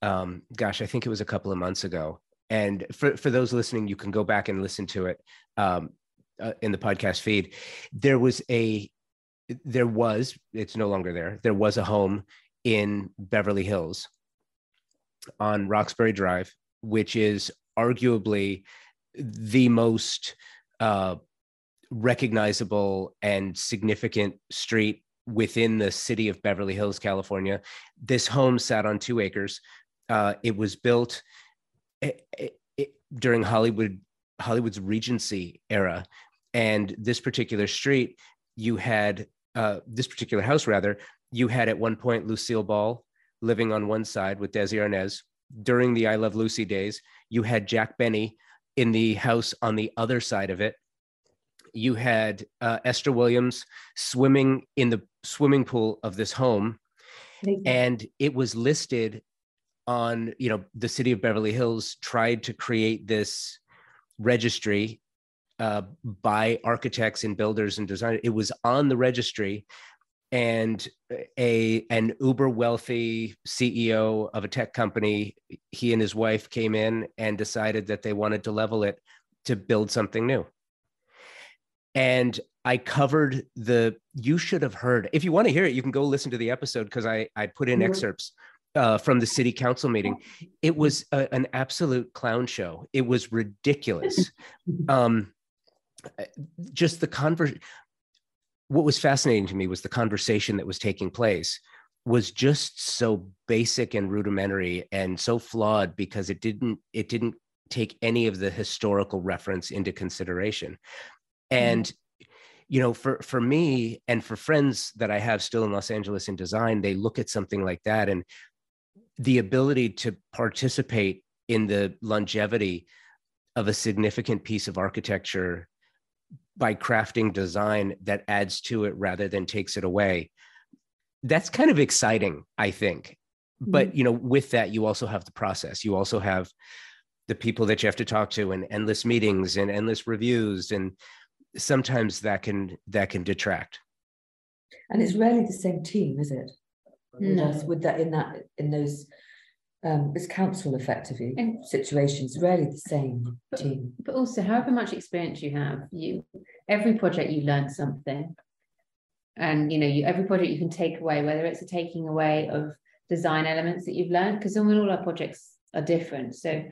Um, gosh, I think it was a couple of months ago. And for for those listening, you can go back and listen to it um, uh, in the podcast feed. There was a there was it's no longer there. There was a home in Beverly Hills on Roxbury Drive, which is arguably the most uh, recognizable and significant street within the city of Beverly Hills, California. This home sat on two acres. Uh, it was built it, it, eh, during Hollywood Hollywood's Regency era, and this particular street, you had uh, this particular house rather. You had at one point Lucille Ball living on one side with Desi Arnaz. During the I Love Lucy days, you had Jack Benny in the house on the other side of it you had uh, Esther Williams swimming in the swimming pool of this home, and it was listed on you know the city of Beverly Hills tried to create this registry uh, by architects and builders and designers. It was on the registry, and a an uber wealthy CEO of a tech company, he and his wife came in and decided that they wanted to level it to build something new and I covered the. You should have heard. If you want to hear it, you can go listen to the episode because I I put in mm-hmm. excerpts uh, from the city council meeting. It was a, an absolute clown show. It was ridiculous. um, just the conversation. What was fascinating to me was the conversation that was taking place was just so basic and rudimentary and so flawed because it didn't it didn't take any of the historical reference into consideration Mm-hmm. and you know for for me and for friends that i have still in los angeles in design they look at something like that and the ability to participate in the longevity of a significant piece of architecture by crafting design that adds to it rather than takes it away. That's kind of exciting i think. But mm-hmm. you know with that you also have the process. You also have the people that you have to talk to and endless meetings and endless reviews and sometimes that can that can detract. And it's rarely the same team is it? No. with, with that in that in those um, it's council effectively and, situations rarely the same but, team. but also however much experience you have you every project you learn something. And you know you every project you can take away whether it's a taking away of design elements that you've learned because all our projects are different. So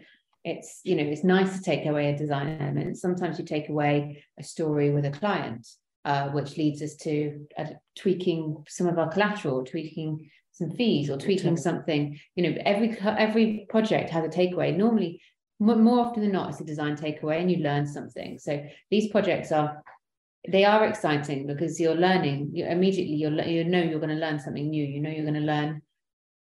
it's you know it's nice to take away a design element. Sometimes you take away a story with a client uh, which leads us to uh, tweaking some of our collateral tweaking some fees or tweaking something. You know every every project has a takeaway. Normally more often than not it's a design takeaway and you learn something. So these projects are they are exciting because you're learning you immediately you're you know you're going to learn something new. You know you're going to learn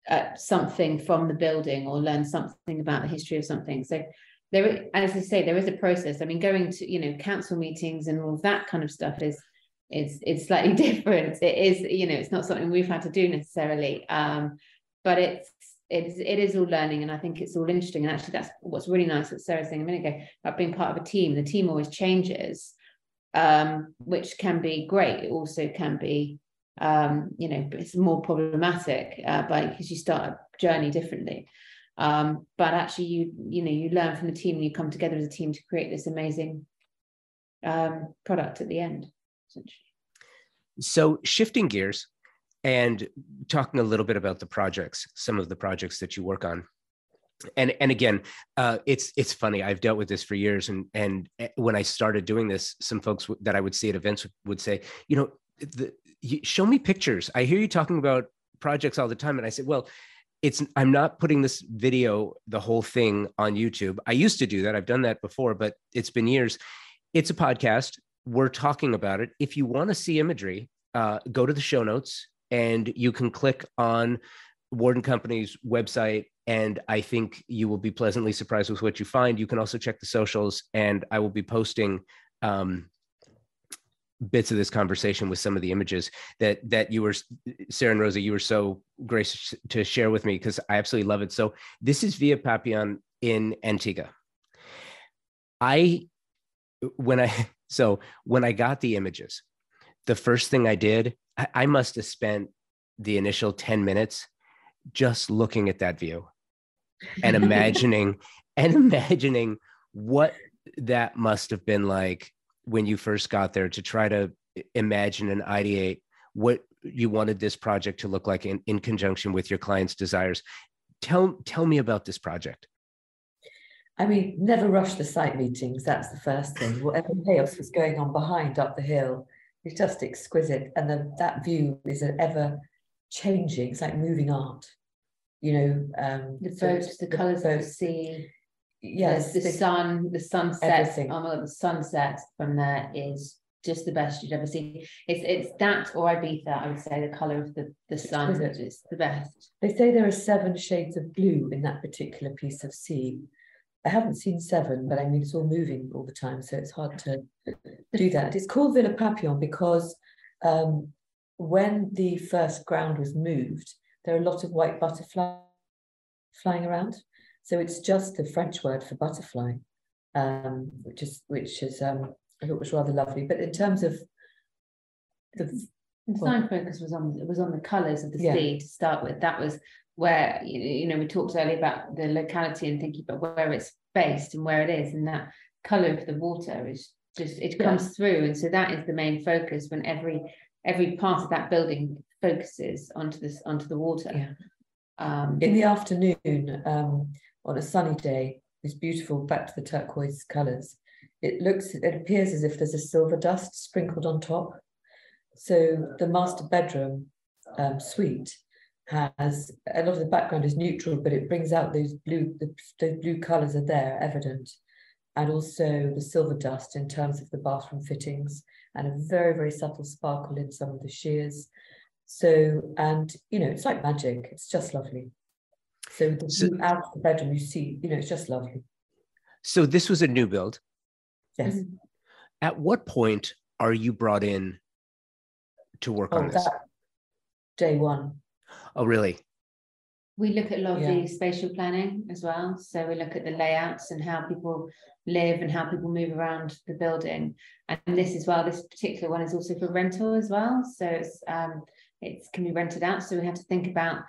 uh, something from the building or learn something about the history of something. So there, as I say, there is a process. I mean, going to you know council meetings and all that kind of stuff is is it's slightly different. It is you know it's not something we've had to do necessarily, um, but it's it is it is all learning, and I think it's all interesting. And actually, that's what's really nice. What Sarah was saying a minute ago about being part of a team. The team always changes, um, which can be great. It also can be um, you know, it's more problematic uh, because you start a journey differently. Um, but actually, you you know, you learn from the team and you come together as a team to create this amazing um, product at the end. So shifting gears and talking a little bit about the projects, some of the projects that you work on and and again uh, it's it's funny i've dealt with this for years and and eh, when i started doing this some folks that i would see at events would say you know the, you, show me pictures. I hear you talking about projects all the time. And I said, well, it's I'm not putting this video, the whole thing on YouTube. I used to do that. I've done that before, but it's been years. It's a podcast. We're talking about it. If you want to see imagery, uh, go to the show notes and you can click on Ward and Company's website. And I think you will be pleasantly surprised with what you find. You can also check the socials, and I will be posting um, bits of this conversation with some of the images that that you were sarah and Rosie, you were so gracious to share with me because i absolutely love it so this is villa papillon in antigua i when i so when i got the images the first thing I did, I, I must have spent the initial 10 minutes just looking at that view and imagining and imagining what that must have been like when you first got there to try to imagine and ideate what you wanted this project to look like in, in conjunction with your client's desires. Tell tell me about this project I mean, never rush the site meetings. That's the first thing. Whatever chaos was going on behind up the hill is just exquisite. And the, that view is an ever changing, it's like moving art. You know, um, The boats, the colours of the sea, Yes, the, the sun, the sunset. Everything. Oh my god, the sunset from there is just the best you'd ever see. It's it's that or Ibiza, I would say, the colour of the the sun is the best. They say there are seven shades of blue in that particular piece of sea. I haven't seen seven, but I mean, it's all moving all the time, so it's hard to do that. It's called Villa Papillon because um, when the first ground was moved, there are a lot of white butterflies flying around. So it's just the French word for butterfly, um, which is which is um, I thought was rather lovely. But in terms of the The design focus was on it was on the colours of the Yeah. sea to start with. That was where you know we talked earlier about the locality and thinking about where it's based and where it is, and that colour of the water is just it Yeah. comes through, and so that is the main focus when every every part of that building focuses onto this onto the water. Yeah. Um, in the afternoon, um, on a sunny day, it's beautiful, back to the turquoise colours. It looks, it appears as if there's a silver dust sprinkled on top. So the master bedroom um, suite has a lot of the background is neutral, but it brings out those blue, the, those blue colours are there, evident, and also the silver dust in terms of the bathroom fittings, and a very very subtle sparkle in some of the shears. So, and you know, it's like magic. It's just lovely. So the So- view out of the bedroom, you see, you know, it's just lovely. so this was a new build Yes. Mhm. at what point are you brought in to work Oh, on this that day one. Oh really We look at a lot of Yeah. the spatial planning as well. So we look at the layouts and how people live and how people move around the building. And this as well, this particular one is also for rental as well. So it's um it can be rented out. So we have to think about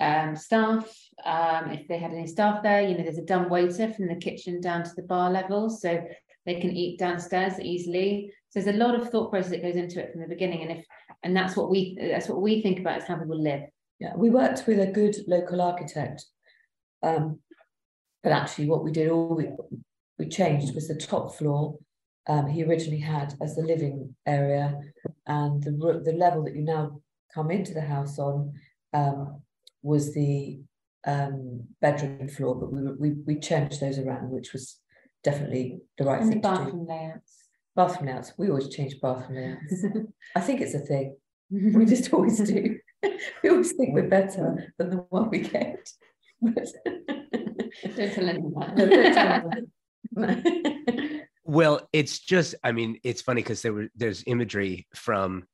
um staff, um if they had any staff there, you know, there's a dumb waiter from the kitchen down to the bar level. So they can eat downstairs easily. So there's a lot of thought process that goes into it from the beginning. And if and that's what we that's what we think about is how people live. Yeah, we worked with a good local architect. Um, but actually, what we did all we, we changed was the top floor. Um, he originally had as the living area, and the the level that you now come into the house on um, was the um, bedroom floor. But we, we we changed those around, which was definitely the right And the thing to do. bathroom layouts. Bathroom layouts. We always change bathroom layouts. I think it's a thing. We just always do. We always think we're mm. better than the one we get. But Don't tell anyone No, don't tell that. anyone. Well, it's just, I mean, it's funny because there were there's imagery from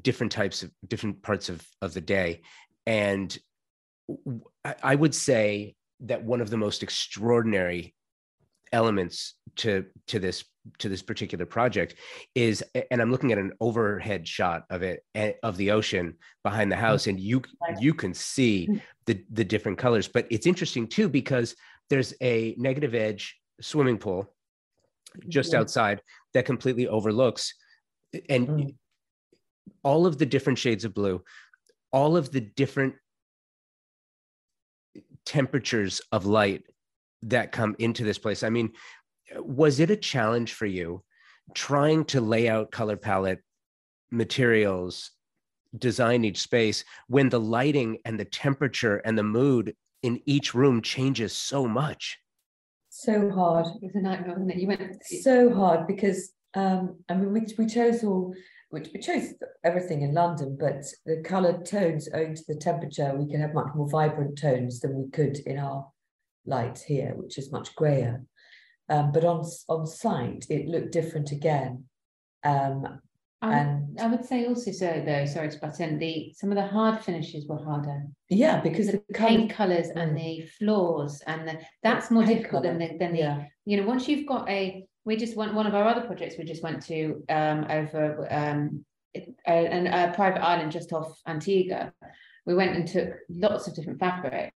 different types of different parts of of the day, and I would say that one of the most extraordinary elements to to this to this particular project is and i'm looking at an overhead shot of it eh, of the ocean behind the house and you you can see the the different colors but it's interesting too because there's a negative edge swimming pool just Yeah. outside that completely overlooks and Mm. all of the different shades of blue all of the different temperatures of light that come into this place i mean was it a challenge for you trying to lay out color palette materials design each space when the lighting and the temperature and the mood in each room changes so much so hard, It was a nightmare, wasn't it? You went. so hard because um, I mean we, we chose all which we chose everything in London, but the coloured tones owing to the temperature, we can have much more vibrant tones than we could in our light here, which is much grayer. Um, but on on site, it looked different again. Um, I and I would say also so though. Sorry to butt in. The some of the hard finishes were harder. yeah, because The the paint colour, colours and the floors and the that's more difficult than the than the yeah, you know once you've got a we just went one of our other projects we just went to um over um a, a private island just off Antigua. We went and took lots of different fabric,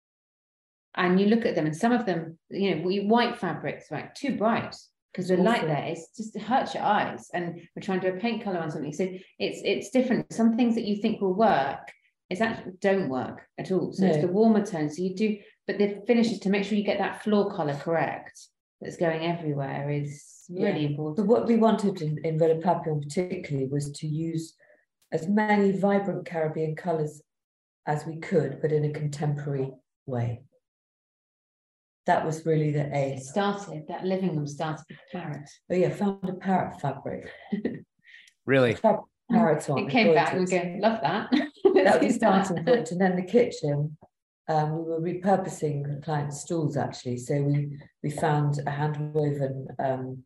and you look at them, and some of them, you know, white fabrics, right, too bright because the light there is just hurts your eyes. And we're trying to do a paint color on something, so it's it's different. Some things that you think will work, it's actually don't work at all. So no. it's the warmer tone. So you do, but the finishes to make sure you get that floor color correct that's going everywhere is really yeah. important. But what we wanted in, in Villa Papillon particularly was to use as many vibrant Caribbean colours as we could, but in a contemporary way. That was really the aim. It started, that living room started with parrot. Oh yeah, found a parrot fabric. really? Parrot on. It came back and go, love that. that was the starting point. And then the kitchen, um, we were repurposing client stools actually. So we we found a hand woven um,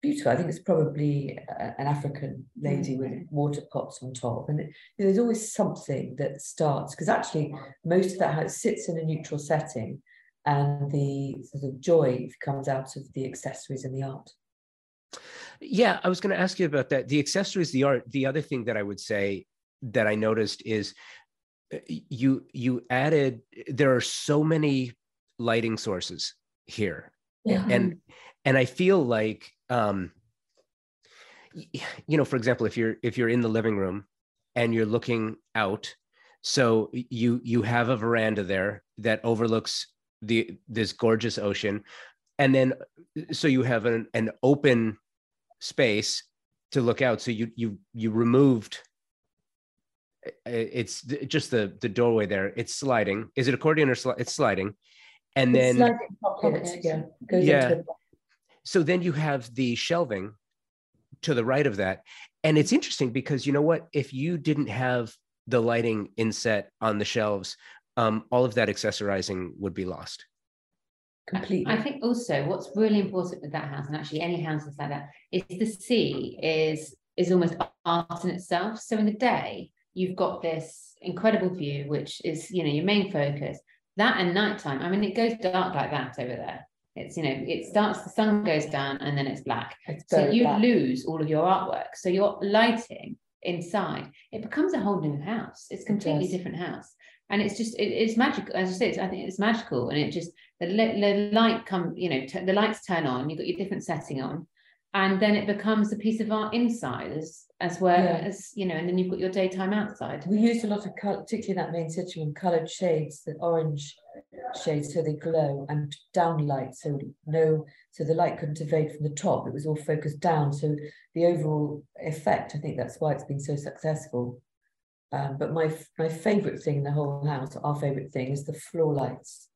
beautiful. I think it's probably an African lady mm-hmm. with water pots on top. And it, there's always something that starts, because actually most of that house sits in a neutral setting and the sort of joy comes out of the accessories and the art. Yeah, I was going to ask you about that. The accessories, the art. The other thing that I would say that I noticed is uh, you you added. There are so many lighting sources here, yeah. and and I feel like um, you know, for example, if you're if you're in the living room and you're looking out, so you you have a veranda there that overlooks the this gorgeous ocean, and then so you have an, an open space to look out. So you you you removed it's just the the doorway there. It's sliding. Is it accordion or sli- it's sliding? And it's then sliding yeah, yeah so then you have the shelving to the right of that and it's interesting because you know what if you didn't have the lighting inset on the shelves um, all of that accessorizing would be lost. Completely. I think also what's really important with that house and actually any houses like that is the sea is is almost art in itself. So in the day you've got this incredible view which is you know your main focus. That and nighttime i mean it goes dark like that over there. It's you know it starts the sun goes down and then it's black. It's so you black. lose all of your artwork. So your lighting inside it becomes a whole new house. It's completely it different house and it's just it, it's magical as i said i think it's magical. And it just the, the light come you know t- the lights turn on you've got your different setting on. And then it becomes a piece of art inside as as well yeah. as you know and then you've got your daytime outside. We used a lot of color particularly that main sitting room colored shades the orange shades so they glow and down light so no so the light couldn't evade from the top. It was all focused down. So the overall effect i think that's why it's been so successful um, but my my favorite thing in the whole house our favorite thing is the floor lights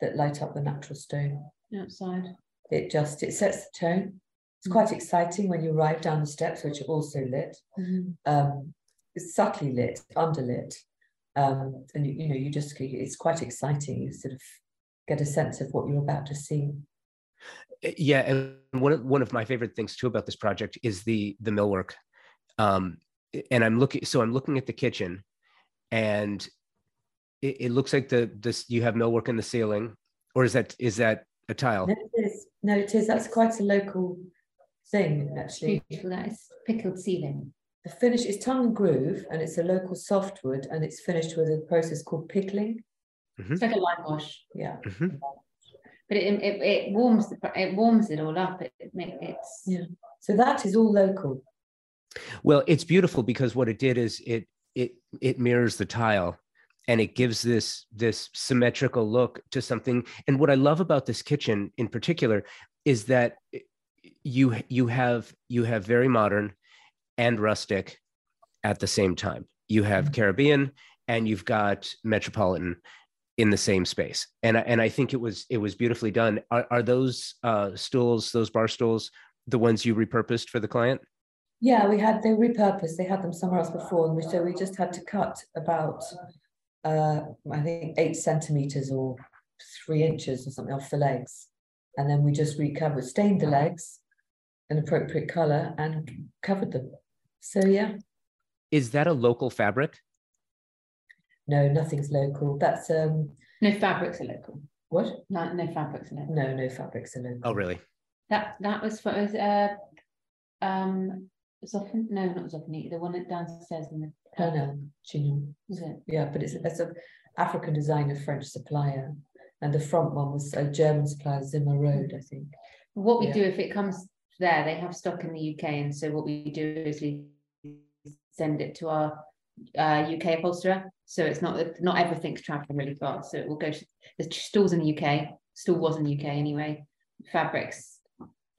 that light up the natural stone. Outside. It just it sets the tone. It's quite exciting when you arrive down the steps which are also lit. Mm-hmm. um, it's subtly lit underlit. Um, and you, you know you just it's quite exciting. You sort of get a sense of what you're about to see. Eh, yeah and one of, one of my favorite things too about this project is the the millwork. Um, and i'm looking so i'm looking at the kitchen and it, it, looks like the this you have millwork in the ceiling or is that is that a tile no it is no it is that's quite a local thing actually beautiful that is pickled ceiling the finish is tongue and groove, and it's a local softwood, and it's finished with a process called pickling. Mm-hmm. It's like a lime wash. Yeah. Mm-hmm. But it, it, it warms it warms it all up. It, it it's yeah. So that is all local. Well, it's beautiful because what it did is it it it mirrors the tile and it gives this this symmetrical look to something and what i love about this kitchen in particular is that you you have you have very modern and rustic at the same time. You have mm-hmm. Caribbean and you've got metropolitan in the same space. And and I think it was it was beautifully done. Are, are those uh, stools, those bar stools, the ones you repurposed for the client? Yeah, we had they repurposed. They had them somewhere else before, and so we just had to cut about uh, I think eight centimeters or three inches or something off the legs, and then we just recovered, stained the legs an appropriate color, and covered them. So yeah. Is that a local fabric? No, nothing's local. That's um no fabrics are local. What? No, no fabrics are local. No, no fabrics are local. Oh really? That that was for uh um Zoffin, no, not Zoffany, the one downstairs in the. Pernel, Chinon. Was it? Yeah, but it's, it's a African designer, French supplier. And the front one was a German supplier, Zimmer Rohde, I think. What we Yeah. do if it comes there, they have stock in the UK, and so what we do is we send it to our uh, UK upholsterer. So it's not not everything's traveling really far. So it will go to the stores in the UK. Still was in the UK anyway. Fabrics,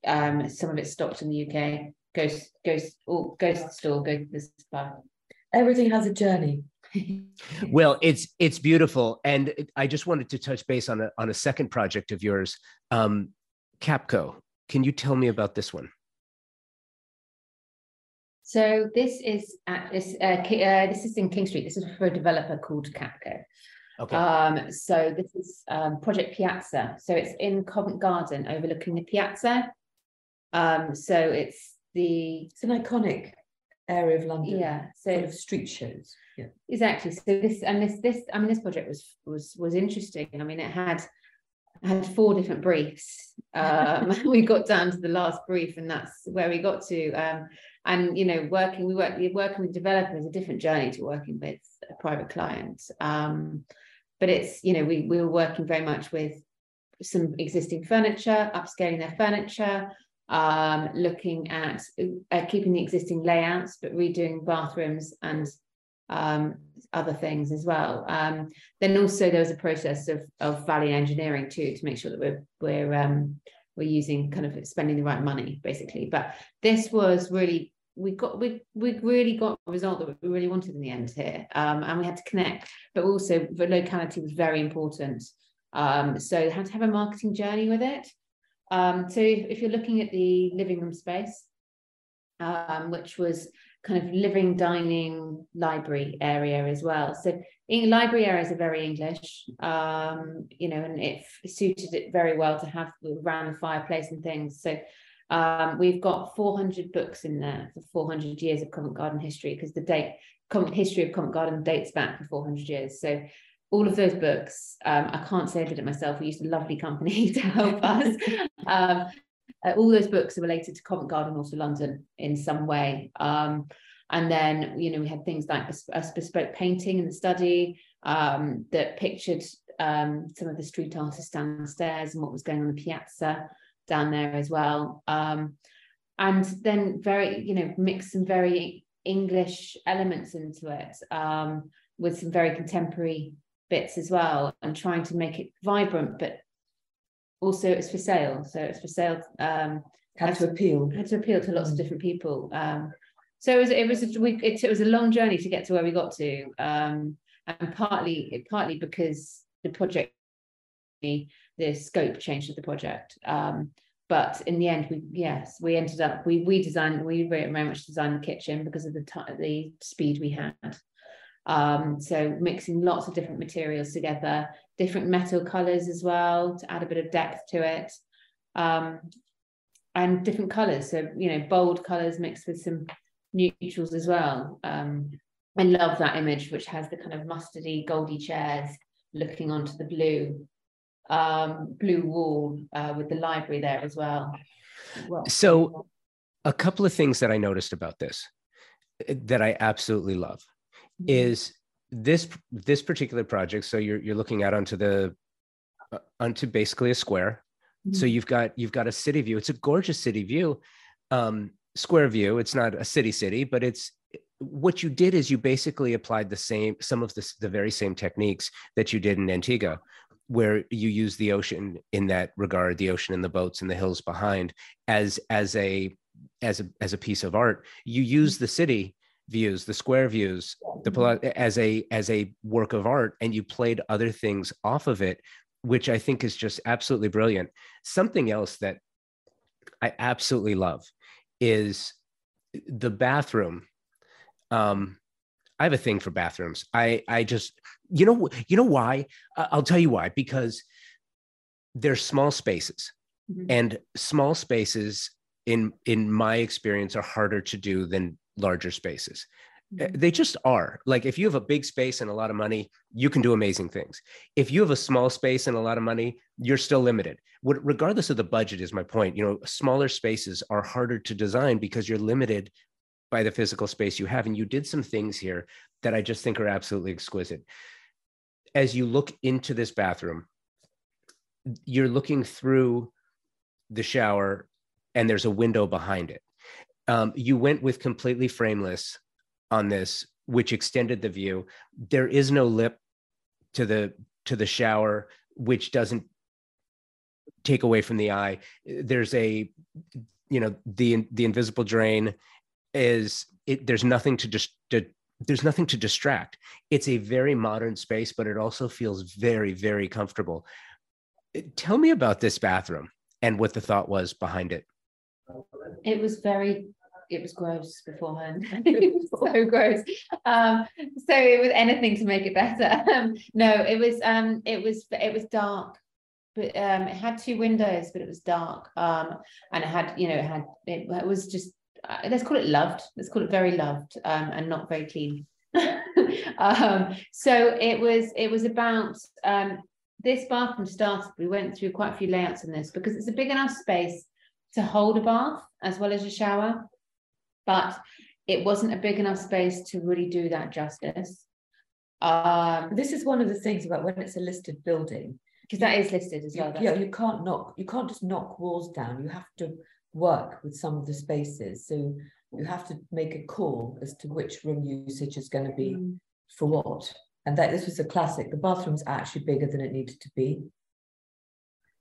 um, some of it's stocked in the UK. Goes goes all goes to the store. Goes to the supplier. Everything has a journey. Well, it's it's beautiful, and I just wanted to touch base on a on a second project of yours, um, Capco. Can you tell me about this one? So this is at this uh, uh, this is in King Street. This is for a developer called Capco. Okay. Um, so this is um, Project Piazza. So it's in Covent Garden, overlooking the Piazza. Um, so it's the It's an iconic area of London. yeah. So of street shows. Yeah. exactly. So this and this this I mean this project was was was interesting. I mean it had had four different briefs. Um, we got down to the last brief, and that's where we got to. Um, and you know, working we work working with developers a different journey to working with a private client. Um, but it's you know we we were working very much with some existing furniture, upscaling their furniture, um, looking at uh, keeping the existing layouts, but redoing bathrooms and um, other things as well. Um, then also there was a process of of value engineering too to make sure that we're we're um, we're using kind of spending the right money basically. But this was really we got we we really got a result that we really wanted in the end here, um, and we had to connect. But also the locality was very important. Um, so had to have a marketing journey with it. Um, so if, you're looking at the living room space, um, which was kind of living, dining, library area as well. So library areas are very English, um, you know, and it suited it very well to have around the fireplace and things. So um, we've got 400 books in there for 400 years of Covent Garden history because the date, history of Covent Garden dates back for 400 years. So all of those books, um, I can't say I did it myself. We used a lovely company to help us. Um, uh, all those books are related to Covent Garden, also London, in some way. Um, and then, you know, we had things like a bespoke painting in the study um, that pictured um, some of the street artists downstairs and what was going on in the piazza down there as well. Um, and then very, you know, mix some very English elements into it um, with some very contemporary bits as well, and trying to make it vibrant, but also it's for sale. So it's for sale. Um, Had to appeal. had to appeal to lots of Mm. different people. Um, so it was it was a, we, it, it was a long journey to get to where we got to, um, and partly partly because the project, the, scope changed of the project. Um, but in the end, we yes we ended up we we designed we very, much designed the kitchen because of the ti the speed we had. Um, so mixing lots of different materials together, different metal colors as well to add a bit of depth to it. Um, and different colors. So, you know, bold colors mixed with some neutrals as well. Um, I love that image, which has the kind of mustardy, goldy chairs looking onto the blue, um, blue wall uh, with the library there as well. well So- A couple of things that I noticed about this eh, that I absolutely love is this this particular project. So you're you're looking out onto the uh, onto basically a square. So you've got you've got a city view. It's a gorgeous city view, um, square view. It's not a city city, but it's what you did is you basically applied the same some of the the very same techniques that you did in Antigua, where you use the ocean in that regard, the ocean and the boats and the hills behind as as a as a as a piece of art. You use the city views, the square views, the as a as a work of art, and you played other things off of it which I think is just absolutely brilliant. Something else that I absolutely love is the bathroom. Um, I have a thing for bathrooms. I I just you know you know why? I'll tell you why. Because they're small spaces, Mhm. and small spaces in in my experience are harder to do than larger spaces. Uh, Mhm. They just are. Like if you have a big space and a lot of money, you can do amazing things. If you have a small space and a lot of money, you're still limited. What, regardless of the budget, is my point. You know, smaller spaces are harder to design because you're limited by the physical space you have. And you did some things here that I just think are absolutely exquisite. As you look into this bathroom, you're looking through the shower and there's a window behind it. Um, you went with completely frameless on this, which extended the view. There is no lip to the to the shower, which doesn't take away from the eye. There's a, you know, the the invisible drain is it. There's nothing to just to, there's nothing to distract. It's a very modern space, but it also feels very very comfortable. Tell me about this bathroom and what the thought was behind it. It was very it was gross beforehand. so gross. Um, so it was anything to make it better. Um, no, it was um, it was it was dark, but um, it had two windows, but it was dark. Um, and it had you know it had it, it was just uh, let's call it loved. Let's call it very loved um, and not very clean. um, so it was it was about um, this bathroom started. We went through quite a few layouts in this because it's a big enough space to hold a bath as well as a shower but it wasn't a big enough space to really do that justice. Um, this is one of the things about when it's a listed building because that is listed as well. yeah, you can't knock, you can't just knock walls down. You have to work with some of the spaces. So you have to make a call as to which room usage is going to be mm. for what. And that this was a classic. The bathroom's actually bigger than it needed to be.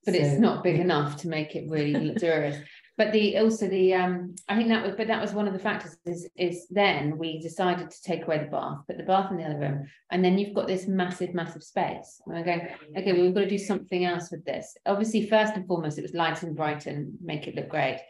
But so, it's not big enough to make it really luxurious. But the also the um i think that was but that was one of the factors is is then we decided to take away the bath put the bath in the other room and then you've got this massive massive space. And we're going okay well, we've got to do something else with this. Obviously first and foremost it was light and bright and make it look great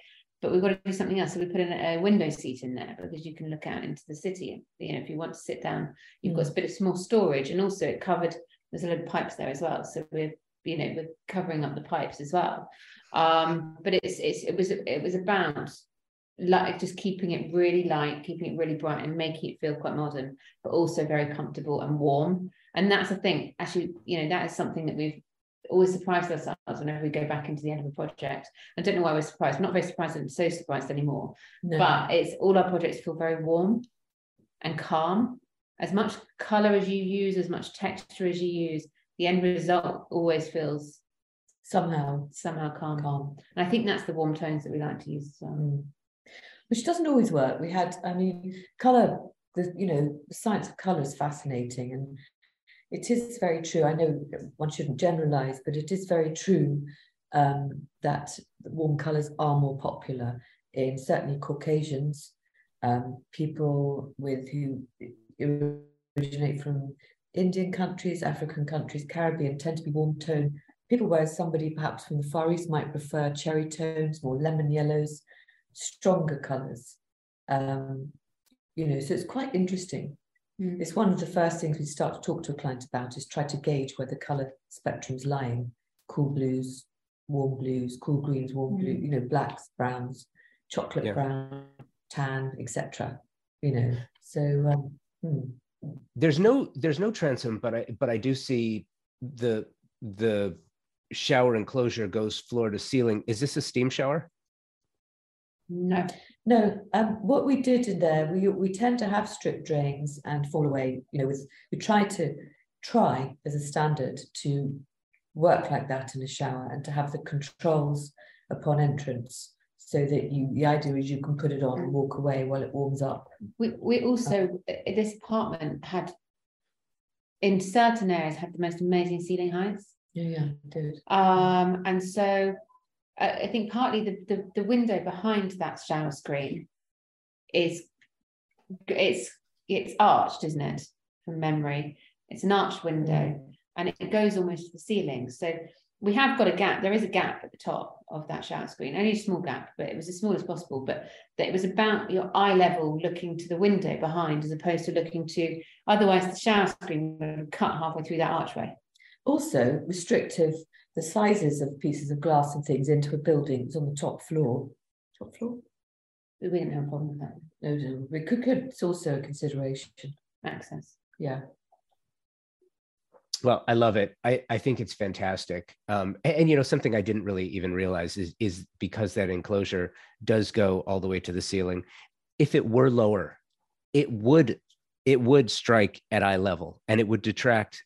but we've got to do something else. So we put in a window seat in there because you can look out into the city you know if you want to sit down you've mm. got a bit of small storage. And also it covered there's a lot of pipes there as well. So we're you know with covering up the pipes as well. Um but it's, it's it was it was about like just keeping it really light keeping it really bright and making it feel quite modern but also very comfortable and warm. And that's the thing actually you know that is something that we've always surprised ourselves whenever we go back into the end of a project. I don't know why we're surprised I'm not very surprised i'm so surprised anymore no. but it's all our projects feel very warm and calm. As much color as you use as much texture as you use the end result always feels somehow somehow calm. calm. And I think that's the warm tones that we like to use. Um, Which doesn't always work. We had, I mean, color. The you know the science of color is fascinating, and it is very true. I know one shouldn't generalize, but it is very true um, that warm colors are more popular in certainly Caucasians, um, people with who originate from Indian countries, African countries, Caribbean tend to be warm tone people, whereas somebody perhaps from the Far East might prefer cherry tones, more lemon yellows, stronger colours. Um, you know, so it's quite interesting. Mm. It's one of the first things we start to talk to a client about is try to gauge where the colour spectrum's lying. Cool blues, warm blues, cool greens, warm mm. blue, you know, blacks, browns, chocolate yeah. brown, tan, etc. You know, so um, hmm there's no there's no transom, but I but I do see the the shower enclosure goes floor to ceiling. Is this a steam shower? No, no. Um, what we did in there, we we tend to have strip drains and fall away. You know, with we try to try as a standard to work like that in a shower and to have the controls upon entrance so that you the idea is you can put it on and walk away while it warms up. We, we also this apartment had in certain areas had the most amazing ceiling heights. Yeah yeah did. Um and so uh, i think partly the, the the window behind that shower screen is it's it's arched isn't it from memory? It's an arched window mm. and it goes almost to the ceiling. So we have got a gap. There is a gap at the top of that shower screen, only a small gap, but it was as small as possible. But that it was about your eye level looking to the window behind, as opposed to looking to. Otherwise, the shower screen would cut halfway through that archway. Also, restrictive the sizes of pieces of glass and things into a building. It's on the top floor. Top floor. We didn't have a problem with that. No, no. We could, could. It's also a consideration. Access. Yeah. Well, I love it. I, I think it's fantastic. Um, and, and, you know, something I didn't really even realize is, is because that enclosure does go all the way to the ceiling. if it were lower, it would it would strike at eye level and it would detract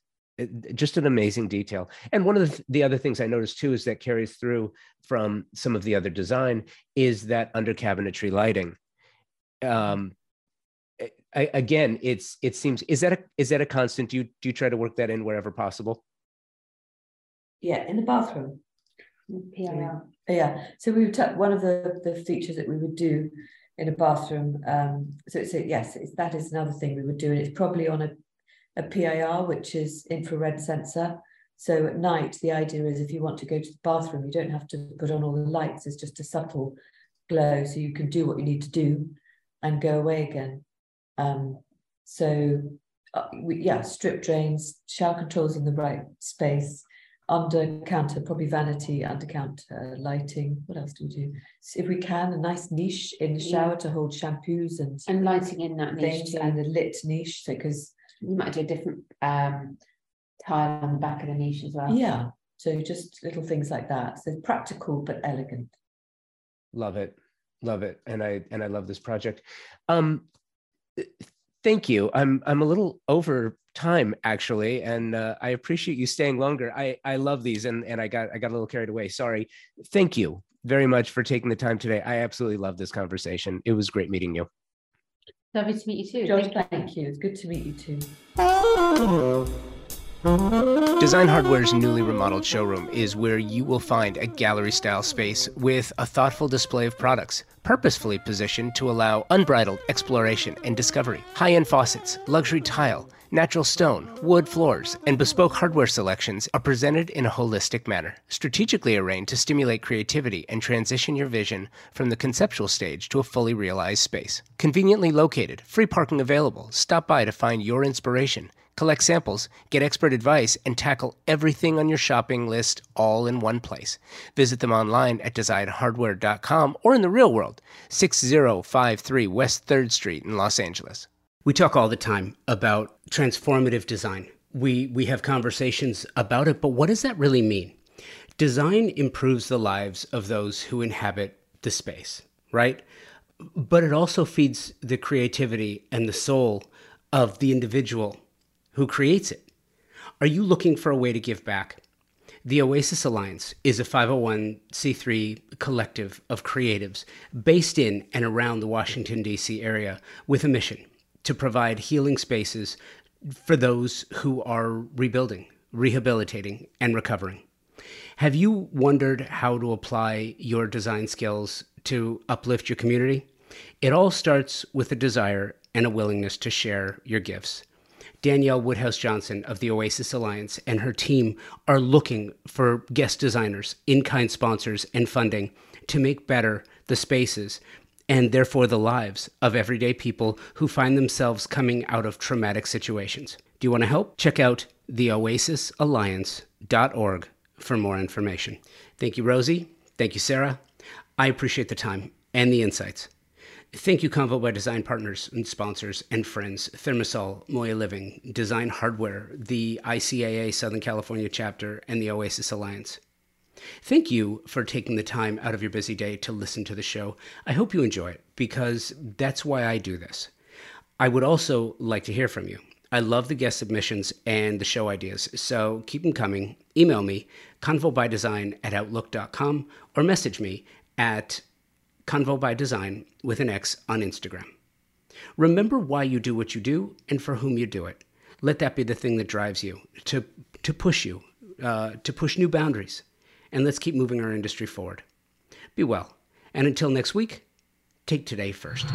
just an amazing detail. And one of the, the, other things I noticed too is that carries through from some of the other design is that under cabinetry lighting. Um, I, again, it's it seems is that a is that a constant? Do you do you try to work that in wherever possible? Yeah, in the bathroom. PIR. Yeah. So we would one of the the features that we would do in a bathroom. Um, so it's a, yes, it's, that is another thing we would do, and it's probably on a a PIR, which is infrared sensor. So at night, the idea is if you want to go to the bathroom, you don't have to put on all the lights. It's just a subtle glow, so you can do what you need to do and go away again. Um, so uh, we, yeah, strip drains, shower controls in the right space, under counter, probably vanity, under counter lighting. What else do we do? So if we can, a nice niche in the shower to hold shampoos and and lighting in that niche things, and a lit niche. So because you might do a different um, tile on the back of the niche as well. Yeah. So just little things like that. So practical but elegant. Love it. Love it. And I and I love this project. Um thank you. I'm I'm a little over time actually, and uh, I appreciate you staying longer. I I love these, and and I got I got a little carried away. Sorry. Thank you very much for taking the time today. I absolutely love this conversation. It was great meeting you. Lovely to meet you too. George, thank, thank you. It's good to meet you too. Design Hardware's newly remodeled showroom is where you will find a gallery style space with a thoughtful display of products, purposefully positioned to allow unbridled exploration and discovery. High end faucets, luxury tile, natural stone, wood floors, and bespoke hardware selections are presented in a holistic manner, strategically arranged to stimulate creativity and transition your vision from the conceptual stage to a fully realized space. Conveniently located, free parking available. Stop by to find your inspiration, collect samples, get expert advice, and tackle everything on your shopping list all in one place. Visit them online at designhardware.com or in the real world, 6053 West 3rd Street in Los Angeles. We talk all the time about transformative design. We, we have conversations about it, but what does that really mean? Design improves the lives of those who inhabit the space, right? But it also feeds the creativity and the soul of the individual who creates it. Are you looking for a way to give back? The Oasis Alliance is a 501c3 collective of creatives based in and around the Washington, D.C. area with a mission to provide healing spaces for those who are rebuilding, rehabilitating, and recovering. Have you wondered how to apply your design skills to uplift your community? It all starts with a desire and a willingness to share your gifts. Danielle Woodhouse Johnson of the Oasis Alliance and her team are looking for guest designers, in kind sponsors, and funding to make better the spaces and therefore the lives of everyday people who find themselves coming out of traumatic situations. Do you want to help? Check out theoasisalliance.org for more information. Thank you, Rosie. Thank you, Sarah. I appreciate the time and the insights. Thank you, Convo by Design partners and sponsors and friends ThermaSol, Moya Living, Design Hardware, the ICAA Southern California chapter, and the Oasis Alliance. Thank you for taking the time out of your busy day to listen to the show. I hope you enjoy it because that's why I do this. I would also like to hear from you. I love the guest submissions and the show ideas, so keep them coming. Email me, convobydesign at outlook.com, or message me at convobydesign with an X on Instagram. Remember why you do what you do and for whom you do it. Let that be the thing that drives you to, to push you, uh, to push new boundaries and let's keep moving our industry forward. Be well. And until next week, take today first.